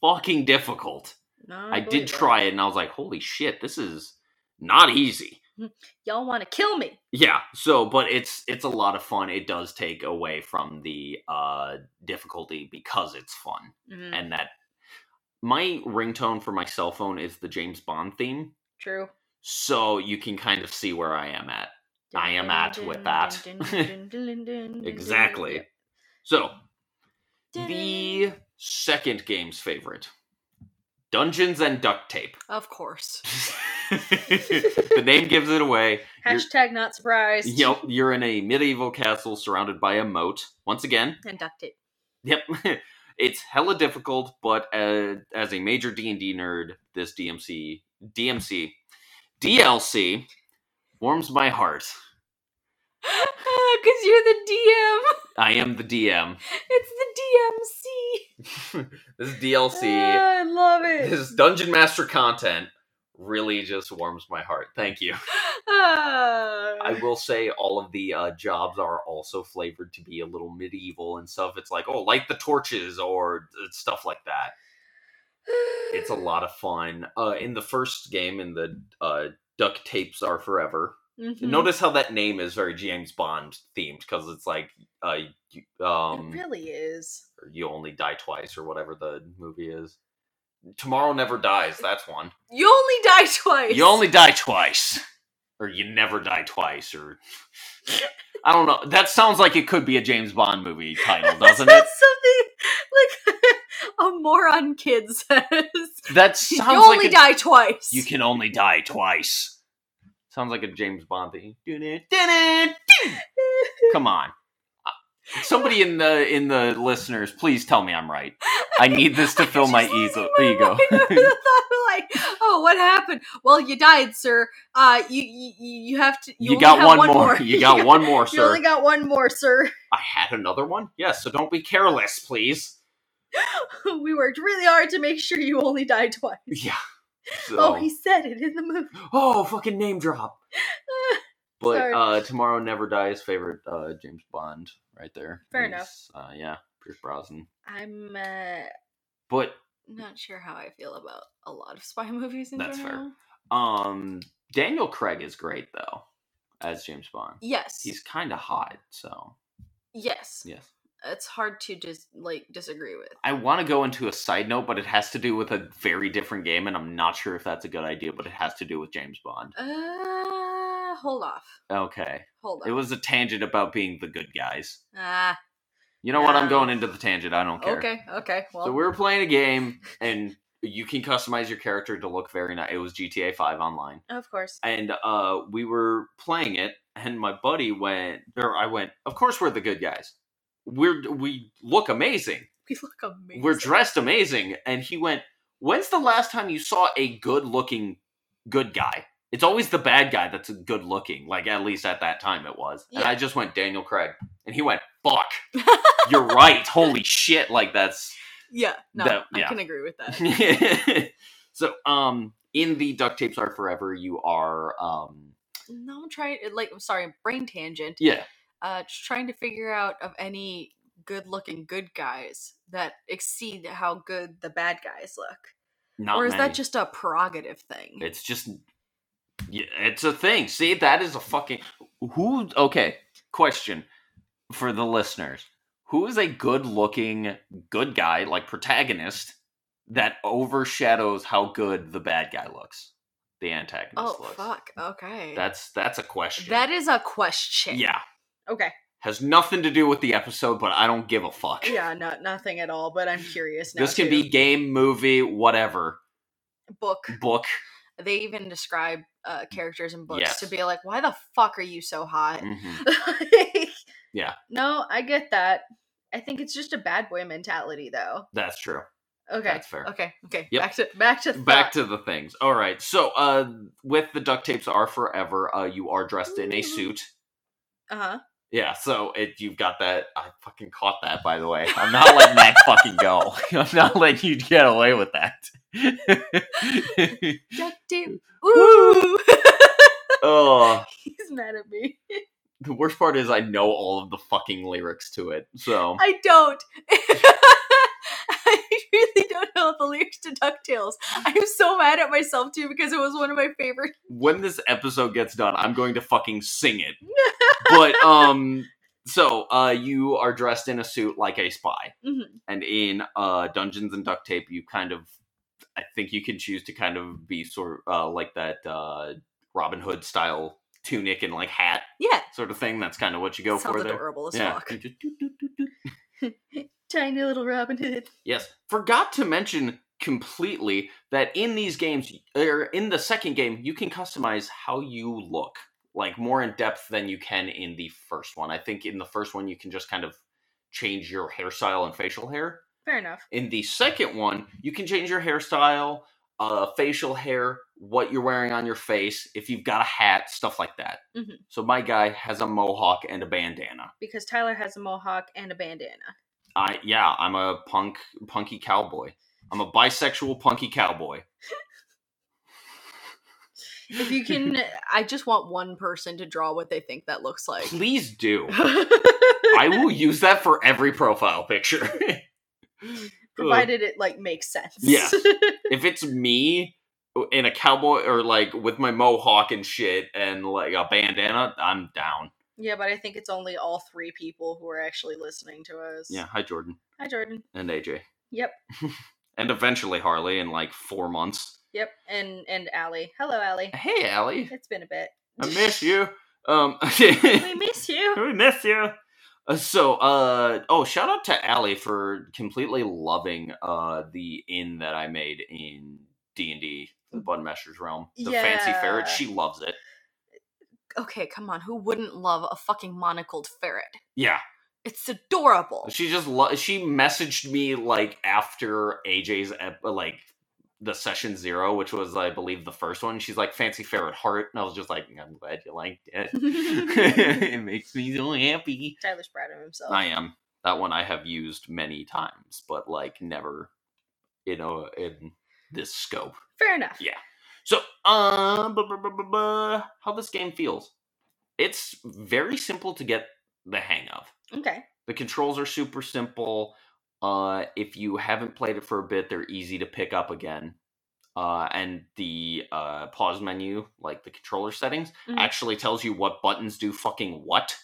fucking difficult. No, I believe did try it and I was like, holy shit, this is not easy. Y'all want to kill me? Yeah. So, but it's it's a lot of fun. It does take away from the uh difficulty because it's fun. Mhm, And that my ringtone for my cell phone is the James Bond theme. True. So you can kind of see where I am at. I am at with that. Exactly. So, the second game's favorite Dungeons and Duct Tape. Of course. the name gives it away. You're, Hashtag not surprised. yep, you're in a medieval castle surrounded by a moat. Once again, And duct tape. yep, it's hella difficult, but uh, as a major D&D nerd, this DMC, DMC, DLC warms my heart. Because you're the DM. I am the DM. It's the DMC. this is DLC. Ah, I love it. this dungeon master content really just warms my heart. Thank you. Ah. I will say all of the uh, jobs are also flavored to be a little medieval and stuff. It's like, oh, light the torches or uh, stuff like that. It's a lot of fun. Uh, in the first game, in the uh, duct tapes are forever. Mhm. Notice how that name is very James Bond themed because it's like uh you, um it really is. or you only die twice or whatever the movie is. Tomorrow never dies. That's one. You only die twice. You only die twice, or you never die twice, or I don't know. That sounds like it could be a James Bond movie title, doesn't it? That's something like a moron kid says. That sounds you only like a- die twice. You can only die twice. Sounds like a James Bond thing. Come on. Uh, Somebody in the in the listeners, please tell me I'm right. I need this to fill my ego. my ego. mind over the thought, like, oh, what happened? Well, you died, sir. Uh, you you, you have to. You, only got have one, more. You got one more, You sir. only got one more, sir. I had another one. Yes, so don't be careless, please. we worked really hard to make sure you only died twice. Yeah. So, Oh, he said it in the movie. oh, fucking name drop. But uh, Tomorrow Never Dies favorite uh, James Bond right there. Fair is, enough. Uh, yeah, Pierce Brosnan. I'm uh, But not sure how I feel about a lot of spy movies in That's fair. um, Daniel Craig is great though as James Bond. Yes. He's kind of hot, so yes. yes. It's hard to just like disagree with. I want to go into a side note, but it has to do with a very different game, and I'm not sure if that's a good idea. But it has to do with James Bond. Uh, hold off. Okay, Hold on. it was a tangent about being the good guys. ah. You know what? I'm Um, going into the tangent. I don't care. Okay. Okay. Well. So we were playing a game, and you can customize your character to look very nice. It was GTA 5 online, of course. and uh, we were playing it, and my buddy went, or I went. Of course, we're the good guys. We're we look amazing. We look amazing. We're dressed amazing, and he went. When's the last time you saw a good-looking good guy? It's always the bad guy that's good looking. Like at least at that time it was. And I just went Daniel Craig, and he went, "Fuck, you're right. Holy shit! Like that's." Yeah. No, That- I can agree with that. so, um, in the duct tapes are forever, you are, um, no, I'm trying. Like, I'm sorry, brain tangent. yeah, Uh, trying to figure out of any good-looking good guys that exceed how good the bad guys look, not or is many. that just a prerogative thing? It's just, yeah, it's a thing. See, that is a fucking who. Okay, question for the listeners: Who is a good-looking good guy, like protagonist, that overshadows how good the bad guy looks? The antagonist oh looks. fuck. Okay. That's that's a question. that is a question. yeah Okay. has nothing to do with the episode, but I don't give a fuck. Yeah. Not nothing at all. But I'm curious now. This can too. be game, movie, whatever, book. book. They even describe uh, characters in books Yes. to be like, "Why the fuck are you so hot?" Mhm. Yeah. No, I get that. I think it's just a bad boy mentality, though. That's true. Okay. That's fair. Okay. Okay. Yep. Back to back to Back to the things. All right. So, uh, with the duct tapes are forever. Uh, you are dressed in a suit. Uh huh. Yeah. So it you've got that. I fucking caught that. By the way, I'm not letting that fucking go. I'm not letting you get away with that. Duct tape. Ooh. oh, He's mad at me. the worst part is I know all of the fucking lyrics to it. So I don't. I really don't know the lyrics to Ducktales. I'm so mad at myself too because it was one of my favorite. when this episode gets done, I'm going to fucking sing it. but um so uh you are dressed in a suit like a spy. Mhm. And in uh Dungeons and Duct Tape you kind of I think you can choose to kind of be sort of uh like that uh Robin Hood style tunic and like hat Yeah, sort of thing. That's kind of what you go sounds for there. adorable as Yeah. fuck. Tiny little Robin Hood. Yes. Forgot to mention completely that in these games, or in the second game, you can customize how you look, like more in depth than you can in the first one. I think in the first one, you can just kind of change your hairstyle and facial hair. Fair enough. In the second one, you can change your hairstyle, uh, facial hair, what you're wearing on your face, if you've got a hat, stuff like that. Mhm. So my guy has a mohawk and a bandana. Because Tyler has a mohawk and a bandana. I yeah, I'm a punk punky cowboy. I'm a bisexual punky cowboy. If you can, I just want one person to draw what they think that looks like. Please do. I will use that for every profile picture. Provided it like makes sense. Yeah. if it's me in a cowboy or like with my mohawk and shit and like a bandana, I'm down. Yeah, but I think it's only all three people who are actually listening to us. Yeah, hi Jordan Hi, Jordan. and AJ. Yep. And eventually Harley in like four months. Yep. And and Allie. Hello, Allie. Hey Allie, It's been a bit. I miss you. Um, we miss you. we miss you. Uh, so, uh, oh, shout out to Allie for completely loving uh the inn that I made in D and D, the Budmester's Realm, the fancy ferret. Yeah. She loves it. Okay, come on. Who wouldn't love a fucking monocled ferret? Yeah, It's adorable. she just lo- she messaged me like after AJ's ep- like the session zero, which was I believe the first one. She's like fancy ferret heart, and I was just like, I'm glad you liked it. it makes me so happy. Tyler's proud of himself. I am. That one I have used many times, but like never, you know, in this scope. Fair enough. Yeah. So, uh, how this game feels? It's very simple to get the hang of. Okay. The controls are super simple. Uh, if you haven't played it for a bit, they're easy to pick up again. Uh, and the uh, pause menu, like the controller settings, Mhm. actually tells you what buttons do fucking what,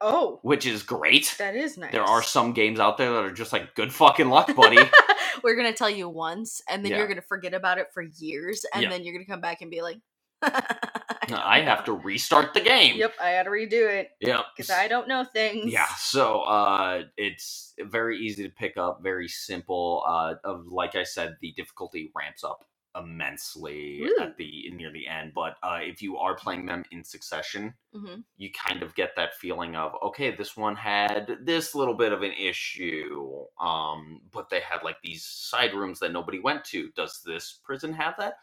Oh, which is great. that is nice. There are some games out there that are just like good fucking luck, buddy. We're gonna tell you once, and then Yeah. you're gonna forget about it for years, and Yeah. then you're gonna come back and be like, I have to restart the game. Yep, I had to redo it Yep. because I don't know things. Yeah, so uh, it's very easy to pick up, very simple. Uh, of like I said, the difficulty ramps up immensely Ooh. at the near the end. But uh, if you are playing them in succession, hmm you kind of get that feeling of okay, this one had this little bit of an issue, um, but they had like these side rooms that nobody went to. Does this prison have that?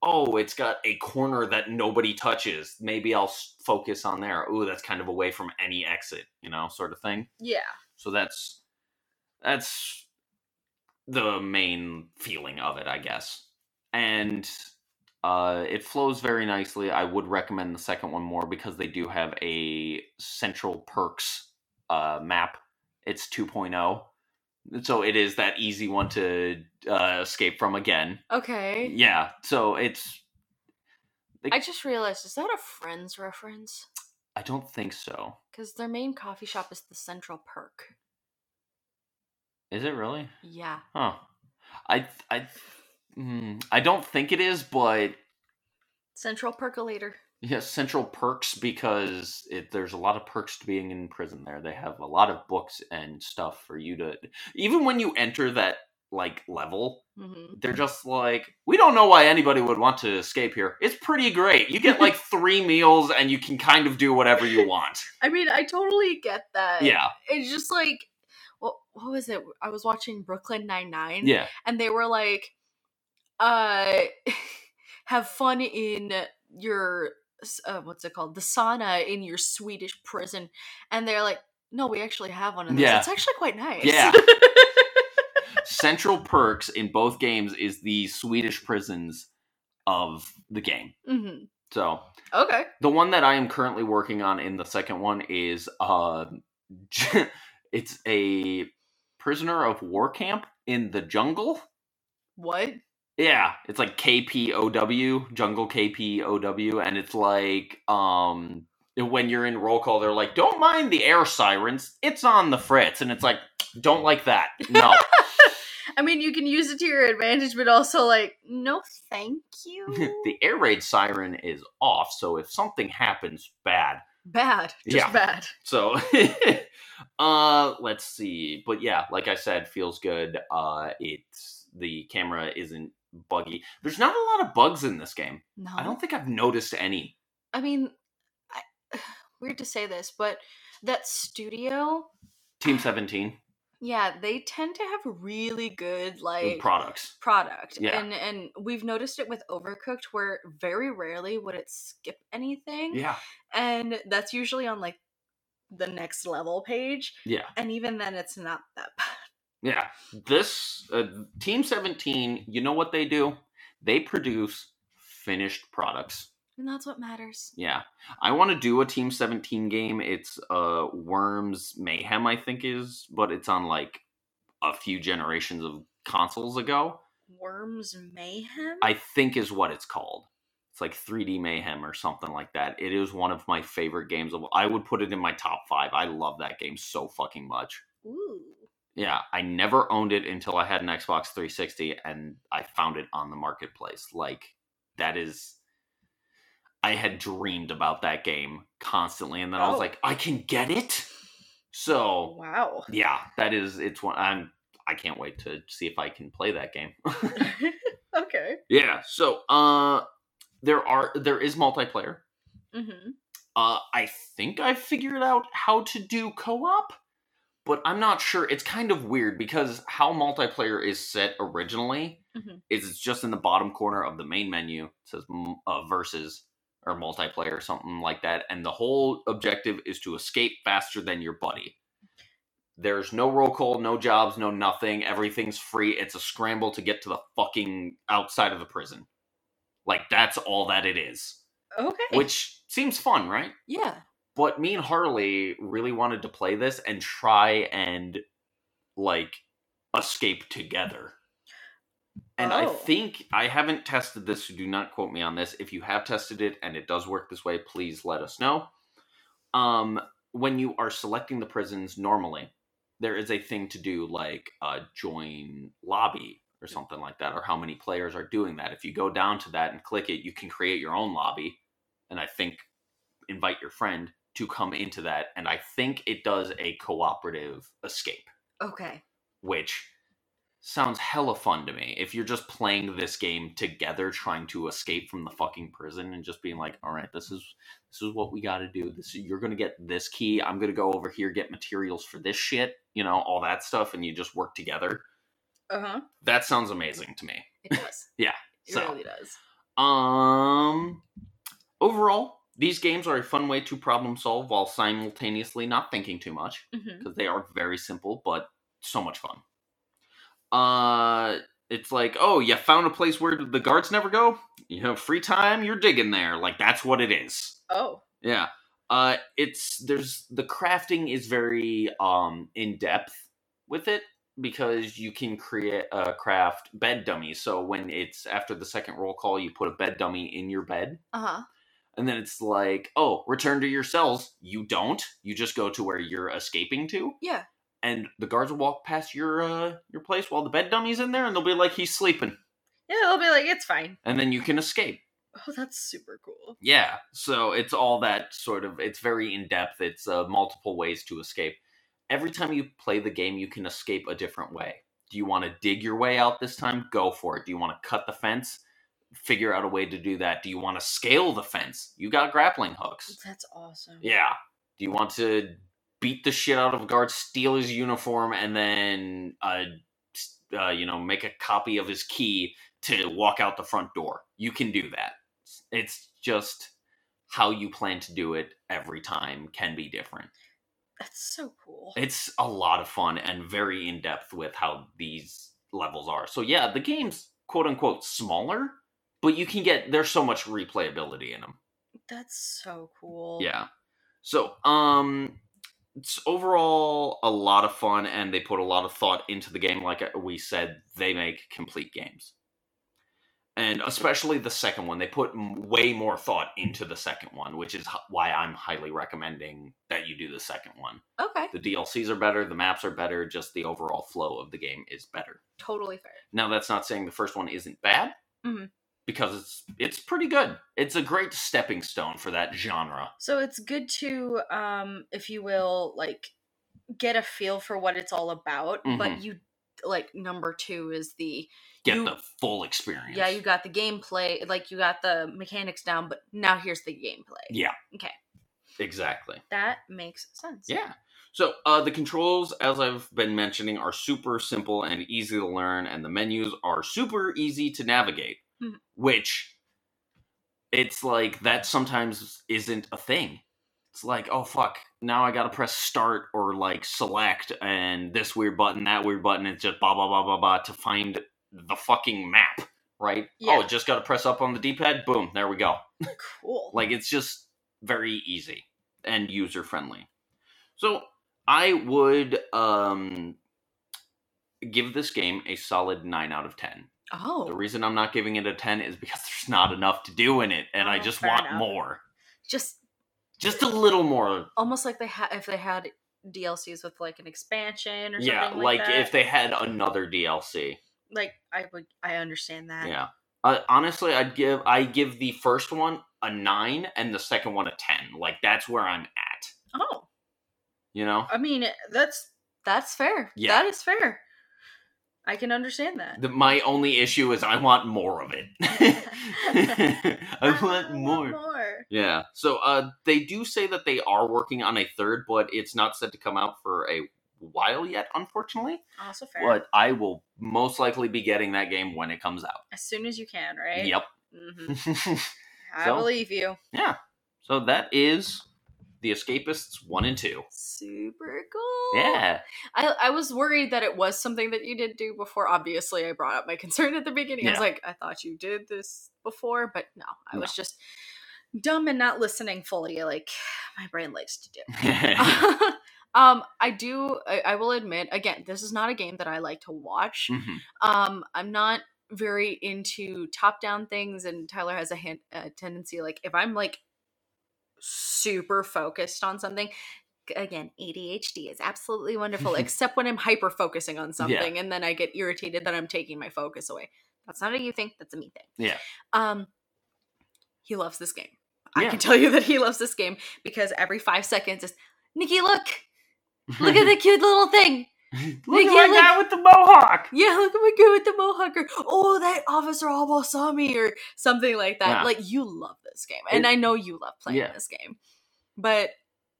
Oh, it's got a corner that nobody touches. Maybe I'll focus on there. Ooh, that's kind of away from any exit, you know, sort of thing. Yeah. So that's that's the main feeling of it, I guess. And uh, it flows very nicely. I would recommend the second one more because they do have a central perks uh, map. It's 2.0. So it is that easy one to uh, escape from again. Okay. Yeah, so it's. I just realized, is that a Friends reference? I don't think so. Because their main coffee shop is the Central Perk. Is it really? Yeah. Huh. I I mm, I don't think it is, but Central Percolator. yeah, Central Perks because it, there's a lot of perks to being in prison. There, they have a lot of books and stuff for you to. Even when you enter that like level, hmm they're just like, we don't know why anybody would want to escape here. It's pretty great. You get like three meals and you can kind of do whatever you want. I mean, I totally get that. Yeah, It's just like, what, what was it? I was watching Brooklyn Nine-Nine. yeah, and they were like uh have fun in your uh, what's it called the sauna in your swedish prison and they're like no we actually have one of those Yeah. it's actually quite nice Yeah. Central Perks in both games is the Swedish prisons of the game. hmm So okay the one that I am currently working on in the second one is uh it's a prisoner of war camp in the jungle. what Yeah, it's like KPOW, jungle KPOW and it's like um when you're in roll call they're like don't mind the air sirens, it's on the fritz and it's like don't like that. No. i mean you can use it to your advantage but also like no thank you the air raid siren is off, so if something happens bad, bad just Yeah. bad So, uh, let's see. But yeah, like I said, feels good. Uh, it's the camera isn't buggy. There's not a lot of bugs in this game. no I don't think I've noticed any. i mean I, weird to say this but that studio Team 17 Yeah, they tend to have really good like products. product. Yeah. And and we've noticed it with Overcooked where very rarely would it skip anything. Yeah, And that's usually on like the next level page. yeah, And even then it's not that bad. Yeah. This uh, Team 17, you know what they do? They produce finished products. And that's what matters. Yeah, I want to do a Team 17 game. It's uh Worms Mayhem, I think is, but it's on like a few generations of consoles ago. Worms Mayhem. I think is what it's called. It's like 3D Mayhem or something like that. It is one of my favorite games of. I would put it in my top five. I love that game so fucking much. Ooh. Yeah, I never owned it until I had an Xbox 360 and I found it on the marketplace. Like that is I had dreamed about that game constantly and then I was Oh. like, I can get it. So, Wow. yeah, that is it's one I'm I can't wait to see if I can play that game. okay. yeah, so uh there are there is multiplayer. Mm-hmm. Uh I think I figured out how to do co-op, but I'm not sure. It's kind of weird because how multiplayer is set originally Mhm. is it's just in the bottom corner of the main menu. It says uh, versus or multiplayer or something like that, and the whole objective is to escape faster than your buddy. There's no roll call, no jobs, no nothing. Everything's free. It's a scramble to get to the fucking outside of the prison. Like that's all that it is. Okay. Which seems fun, right? yeah. But me and Harley really wanted to play this and try and like escape together. And I Oh. think I haven't tested this, so do not quote me on this. If you have tested it and it does work this way, please let us know. Um, when you are selecting the prisons normally, there is a thing to do like uh, join lobby or something like that, or how many players are doing that. If you go down to that and click it, you can create your own lobby, and I think invite your friend to come into that. And I think it does a cooperative escape Okay. which sounds hella fun to me. If you're just playing this game together, trying to escape from the fucking prison, and just being like, "All right, this is this is what we got to do. This you're gonna get this key. I'm gonna go over here get materials for this shit. You know, all that stuff, and you just work together. Uh huh. That sounds amazing to me. It does. Yeah, It so- really does. Um, overall, these games are a fun way to problem solve while simultaneously not thinking too much. Mm-hmm. because they are very simple but so much fun. Uh, it's like, oh, you found a place where the guards never go. You know, free time, you're digging there. Like that's what it is. Oh. Yeah. Uh, it's there's the crafting is very um in depth with it because you can create uh craft bed dummies. So when it's after the second roll call, you put a bed dummy in your bed. Uh huh. And then it's like, oh, return to your cells. You don't. You just go to where you're escaping to Yeah. and the guards will walk past your uh your place while the bed dummy's in there and they'll be like he's sleeping Yeah. They'll be like, it's fine. and then you can escape Oh, that's super cool. yeah so it's all that sort of it's very in depth it's uh, multiple ways to escape every time you play the game you can escape a different way do you want to dig your way out this time go for it do you want to cut the fence figure out a way to do that do you want to scale the fence you got grappling hooks That's awesome. Yeah. Do you want to beat the shit out of a guard, steal his uniform, and then, uh, uh, you know, make a copy of his key to walk out the front door? You can do that. It's just how you plan to do it every time can be different. That's so cool. It's a lot of fun and very in depth with how these levels are. So yeah, the game's quote unquote smaller, but you can get there's so much replayability in them. That's so cool. Yeah. So, um, it's overall a lot of fun, and they put a lot of thought into the game. Like we said, they make complete games, and especially the second one, they put way more thought into the second one, which is why I'm highly recommending that you do the second one. Okay. The DLCs are better, the maps are better, just the overall flow of the game is better. Totally fair. Now, that's not saying the first one isn't bad. Mhm. Because it's it's pretty good. It's a great stepping stone for that genre. So it's good to, um, if you will, like get a feel for what it's all about. But Mhm. you like number two is the Get You- the full experience. yeah you got the gameplay like you got the mechanics down, but now here's the gameplay. Yeah. Okay. Exactly. That makes sense. Yeah. So uh, the controls, as I've been mentioning, are super simple and easy to learn, and the menus are super easy to navigate. Mhm. Which it's like that sometimes isn't a thing. It's like, oh fuck, now I gotta press start or like select and this weird button, that weird button. It's just blah blah blah blah blah to find the fucking map, right? Yeah. Oh, just gotta press up on the D-pad. Boom, there we go. Cool. Like it's just very easy and user friendly. So I would um give this game a solid nine out of ten. Oh, The reason I'm not giving it a 10 is because there's not enough to do in it, and I Oh, just want enough. more. just Just a little more. almost like they had if they had DLCs with like an expansion or something like that. Yeah, like, like if they had another DLC. like I would I understand that. Yeah. Uh, honestly, I'd give I give the first one a 9 and the second one a 10. Like that's where I'm at, Oh, you know? I mean that's that's fair. Yeah. That is fair. I can understand that. The, my only issue is I want more of it. I want more. more. Yeah. So uh they do say that they are working on a third, but it's not set to come out for a while yet, unfortunately. Also fair. But I will most likely be getting that game when it comes out. As soon as you can, right? Yep. hmm I So- believe you. yeah. So that is The Escapists 1 and 2. Super cool. Yeah. I, I was worried that it was something that you did do before. Obviously, I brought up my concern at the beginning. I was like, I thought you did this before, but no, I No. was just dumb and not listening fully, like my brain likes to do. um, I do. I, I will admit, again, this is not a game that I like to watch. Mhm. Um, I'm not very into top-down things, and Tyler has a, hand, a tendency, like if I'm like super focused on something. Again, ADHD is absolutely wonderful, except when I'm hyper focusing on something, and then I get irritated that I'm taking my focus away. That's not a you thing; that's a me thing. Yeah. Um, he loves this game. I can tell you that he loves this game because every five seconds is Niki, look, look at the cute little thing. Look at my look- guy with the mohawk. Yeah, look at my guy with the mohawk. Or, oh, that officer almost saw me, or something like that. Yeah. Like you love this game, and It- I know you love playing Yeah. this game. But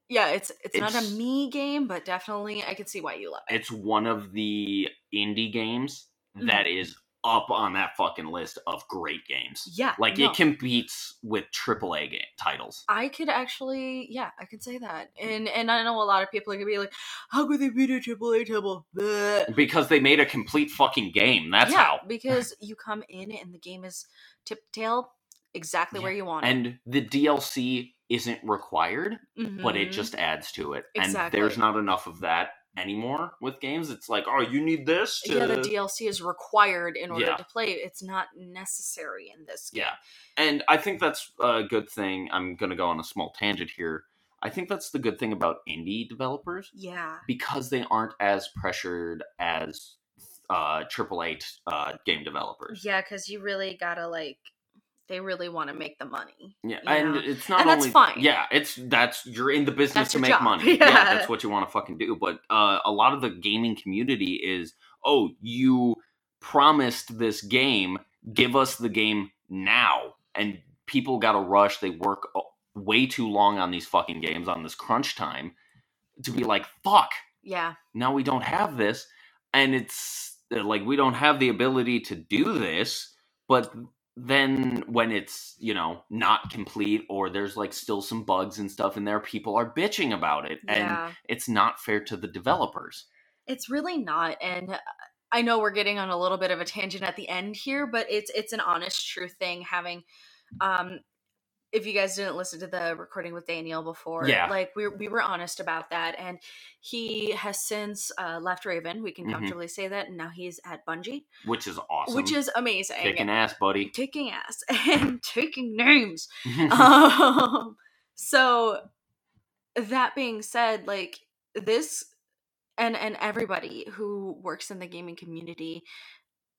yeah, it's it's, not a It's- me game, but definitely I can see why you love it. It's one of the indie games Mm-hmm. that is up on that fucking list of great games. yeah, Like no. it competes with AAA game titles. I could actually, yeah, I could say that, and and I know a lot of people are gonna be like, "How could they beat a AAA title?" Bleh. Because they made a complete fucking game. That's yeah, how. because you come in and the game is tip tail exactly Yeah, where you want it. And the DLC isn't required, but it Mhm. just adds to it. Exactly. And there's not enough of that anymore with games. It's like, oh, you need this to yeah, the DLC is required in order Yeah. to play it. It's not necessary in this game. Yeah. And I think that's a good thing. I'm going to go on a small tangent here. I think that's the good thing about indie developers Yeah. because they aren't as pressured as uh, AAA uh, game developers. Yeah, because you really gotta like, they really want to make the money. Yeah, and know? it's not And that's only fine. Yeah, it's that's you're in the business That's to make job. money. Yeah. Yeah. that's what you want to fucking do. But uh, a lot of the gaming community is, oh, you promised this game, give us the game now, and people got to rush. They work uh, way too long on these fucking games on this crunch time to be like, fuck, Yeah. now we don't have this, and it's like we don't have the ability to do this, but then when it's you know not complete or there's like still some bugs and stuff in there people are bitching about it and it's not fair to the developers It's really not, and I know we're getting on a little bit of a tangent at the end here, but it's it's an honest, true thing. Having, um, if you guys didn't listen to the recording with Daniel before, Yeah. like we we were honest about that, and he has since uh, left Raven. We can Mhm. comfortably say that, and now he's at Bungie, which is awesome which is amazing. kicking ass buddy kicking ass and taking names. um, so that being said, like this and and everybody who works in the gaming community,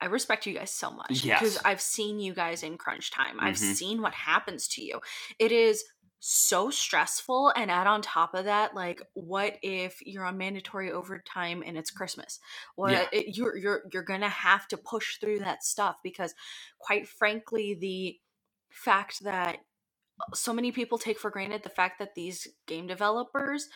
I respect you guys so much because I've seen you guys in crunch time. I've Mhm. seen what happens to you. It is so stressful and add on top of that like what if you're on mandatory overtime and it's christmas what Yeah. it, you're you're you're gonna have to push through that stuff because quite frankly the fact that so many people take for granted the fact that these game developers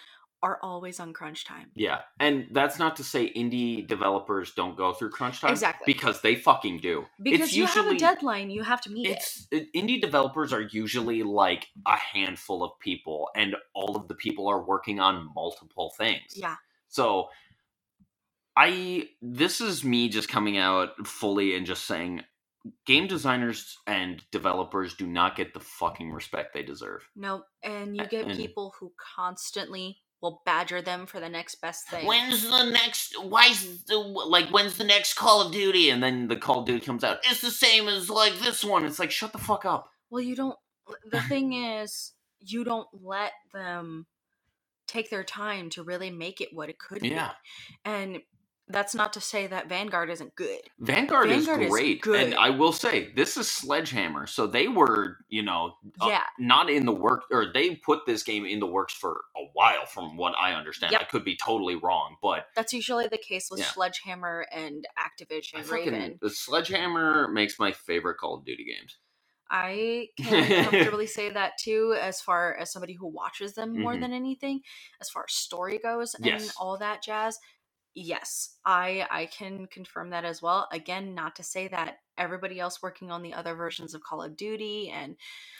are always on crunch time. Yeah and that's not to say indie developers don't go through crunch time Exactly. because they fucking do. Because it's you usually have a deadline you have to meet it. It's it- indie developers are usually like a handful of people and all of the people are working on multiple things. Yeah. So i this is me just coming out fully and just saying game designers and developers do not get the fucking respect they deserve. No and you get and- people who constantly will badger them for the next best thing. When's the next? Why's the like? When's the next Call of Duty? And then the Call of Duty comes out. It's the same as like this one. It's like shut the fuck up. well, you don't. The thing is, you don't let them take their time to really make it what it could Yeah. be. And that's not to say that Vanguard isn't good. Vanguard, Vanguard is is great, good. and I will say this is Sledgehammer. So they were, you know, uh, Yeah. not in the work, or they put this game in the works for a while, from what I understand. Yep. I could be totally wrong, but That's usually the case with Yeah. Sledgehammer and Activision fucking, Raven. the Sledgehammer makes my favorite Call of Duty games. I can comfortably say that too, as far as somebody who watches them more Mhm. than anything. As far as story goes and Yes. all that jazz, yes, I I can confirm that as well. Again, not to say that everybody else working on the other versions of Call of Duty and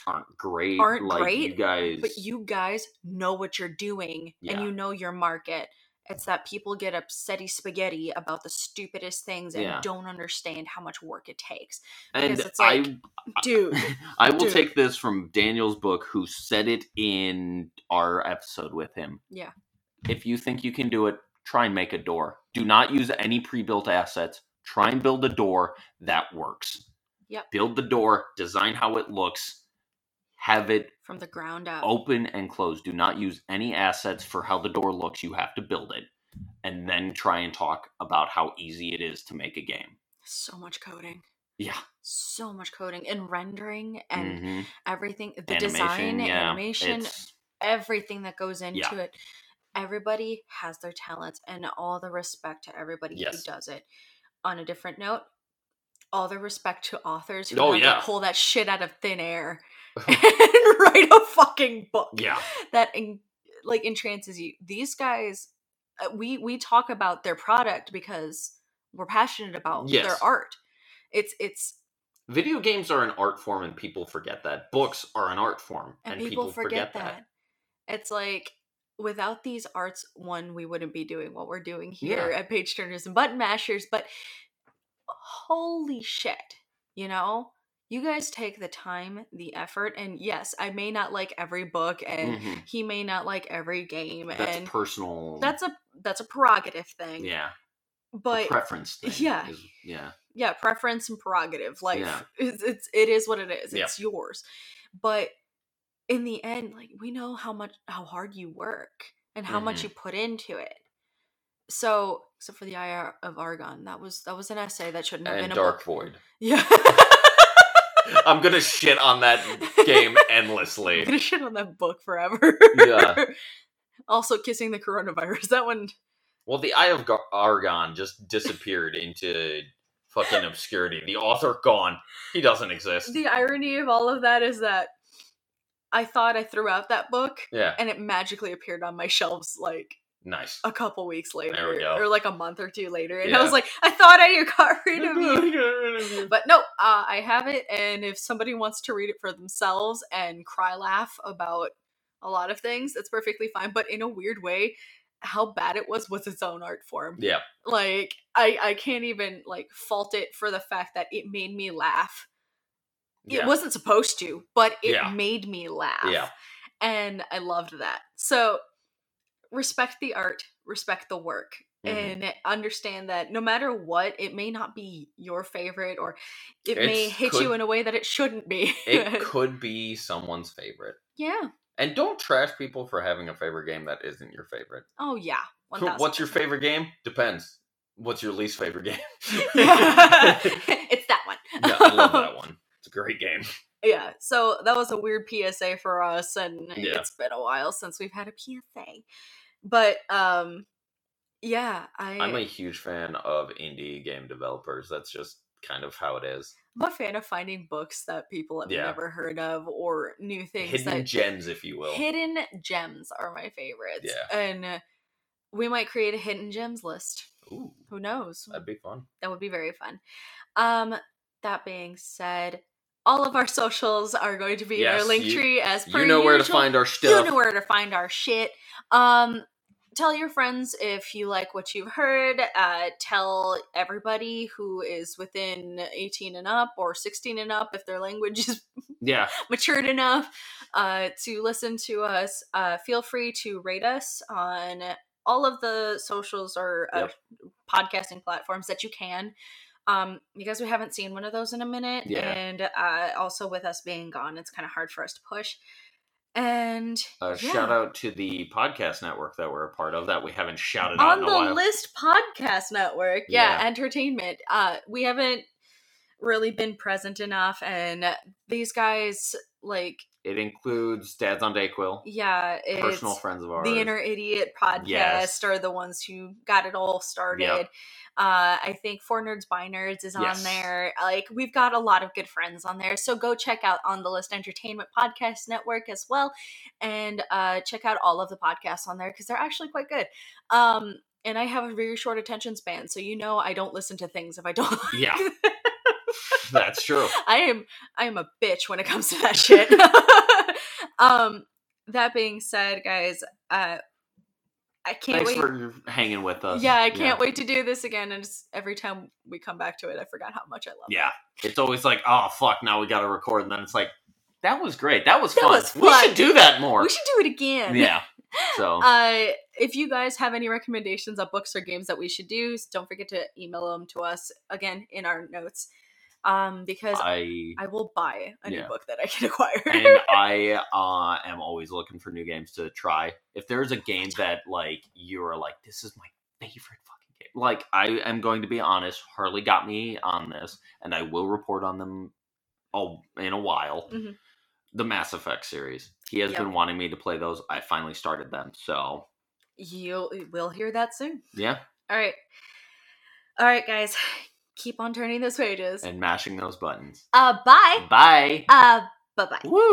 Aren't great, Aren't like, You great, guys, but you guys know what you're doing Yeah. and you know your market. It's that people get upsetty spaghetti about the stupidest things and Yeah. don't understand how much work it takes. and because it's I Dude, I will Dude. take this from Daniel's book, who said it in our episode with him. Yeah. If you think you can do it, try and make a door. Do not use any pre built assets. Try and build a door that works. Yep. Build the door, design how it looks, have it from the ground up. open and close. Do not use any assets for how the door looks. You have to build it. And then try and talk about how easy it is to make a game. So much coding. Yeah. So much coding and rendering and Mhm. everything. The Animation, design, yeah, animation, it's- everything that goes into Yeah. it. Everybody has their talents and all the respect to everybody Yes. who does it. On a different note, all the respect to authors who Oh, yeah. to pull that shit out of thin air and write a fucking book yeah. that en- like entrances you. These guys, uh, we we talk about their product because we're passionate about Yes. their art. It's it's Video games are an art form and people forget that. Books are an art form and, and, people, forget, that. It's like without these arts, one, we wouldn't be doing what we're doing here Yeah. at Page Turners and Button Mashers. But holy shit, you know, you guys take the time, the effort, and yes, I may not like every book, and Mhm. he may not like every game, That's and personal. that's a that's a prerogative thing. yeah. but preference thing. yeah. is- yeah. yeah preference and prerogative like Yeah. it's, it's it is what it is Yeah. it's yours but in the end like we know how much how hard you work and how much Mhm. you put into it so except for the eye of argon that was that was an essay that shouldn't have And been a Dark book Void. yeah I'm gonna shit on that game endlessly. i'm gonna shit on that book forever Yeah. also kissing the coronavirus that one Well, the Eye of Gar- Argon just disappeared into fucking obscurity. The author gone. He doesn't exist. the irony of all of that is that i thought i threw out that book Yeah. and it magically appeared on my shelves like Nice. a couple weeks later we go. or like a month or two later and i was like i thought i got rid of you but no uh, i have it and if somebody wants to read it for themselves and cry laugh about a lot of things that's perfectly fine but in a weird way how bad it was was its own art form yeah. like i i can't even like fault it for the fact that it made me laugh Yeah. it wasn't supposed to but it Yeah. made me laugh Yeah. and I loved that. So respect the art, respect the work, Mhm. and understand that no matter what, it may not be your favorite or it may hit could- you in a way that it shouldn't be. It could be someone's favorite. yeah. And don't trash people for having a favorite game that isn't your favorite. Oh yeah. What's your favorite game? Depends. What's your least favorite game? it's that one. yeah, I love that one. It's a great game. Yeah, so that was a weird PSA for us, and Yeah. it's been a while since we've had a PSA. But um, yeah, I I'm a huge fan of indie game developers. That's just kind of how it is. I'm a fan of finding books that people have Yeah. never heard of or new things Hidden that gems, if you will. hidden gems are my favorites. Yeah. And we might create a hidden gems list. Ooh, Who knows? that'd be fun. That would be very fun. Um that being said, all of our socials are going to be in our link you- tree as per You know where to find our stuff. You know where to find our shit. Um tell your friends if you like what you've heard. Uh, tell everybody who is within 18 and up or 16 and up if their language is Yeah. matured enough uh, to listen to us. Uh, feel free to rate us on all of the socials or uh, Yep. podcasting platforms that you can. Um, because we haven't seen one of those in a minute, Yeah. and uh, also with us being gone, it's kind of hard for us to push. And Uh, yeah. Shout out to the podcast network that we're a part of that we haven't shouted out on in the a while. list podcast network yeah, Yeah. entertainment uh we haven't really been present enough and these guys like It includes Dads on Dayquil, yeah it's personal friends of ours. the inner idiot podcast Yes. are the ones who got it all started Yep. uh i think four nerds by nerds is on Yes. there like we've got a lot of good friends on there so go check out on the list entertainment podcast network as well and uh check out all of the podcasts on there because they're actually quite good um and i have a very short attention span so you know i don't listen to things if i don't like Yeah. them. That's true. I am I am a bitch when it comes to that shit. um that being said, guys, uh I can't Thanks wait. for hanging with us. yeah, I can't wait to do this again. And just every time we come back to it, I forgot how much I love it. Yeah. It's always like, oh fuck, now we gotta record, and then it's like, that was great. That was That fun. was We should do that more. We should do it again. Yeah. So Uh, if you guys have any recommendations of books or games that we should do, don't forget to email them to us again in our notes. Um, because I, I will buy a new Yeah. book that I can acquire. and I uh, am always looking for new games to try. If there's a game that like you are like, this is my favorite fucking game. Like I am going to be honest, Harley got me on this, and I will report on them all in a while. Mhm. The Mass Effect series. He has Yep. been wanting me to play those. I finally started them. So You'll we'll hear that soon. yeah, All right. All right, guys. Keep on turning those pages. and mashing those buttons. Uh, bye. Bye. Uh, bye bye. Woo.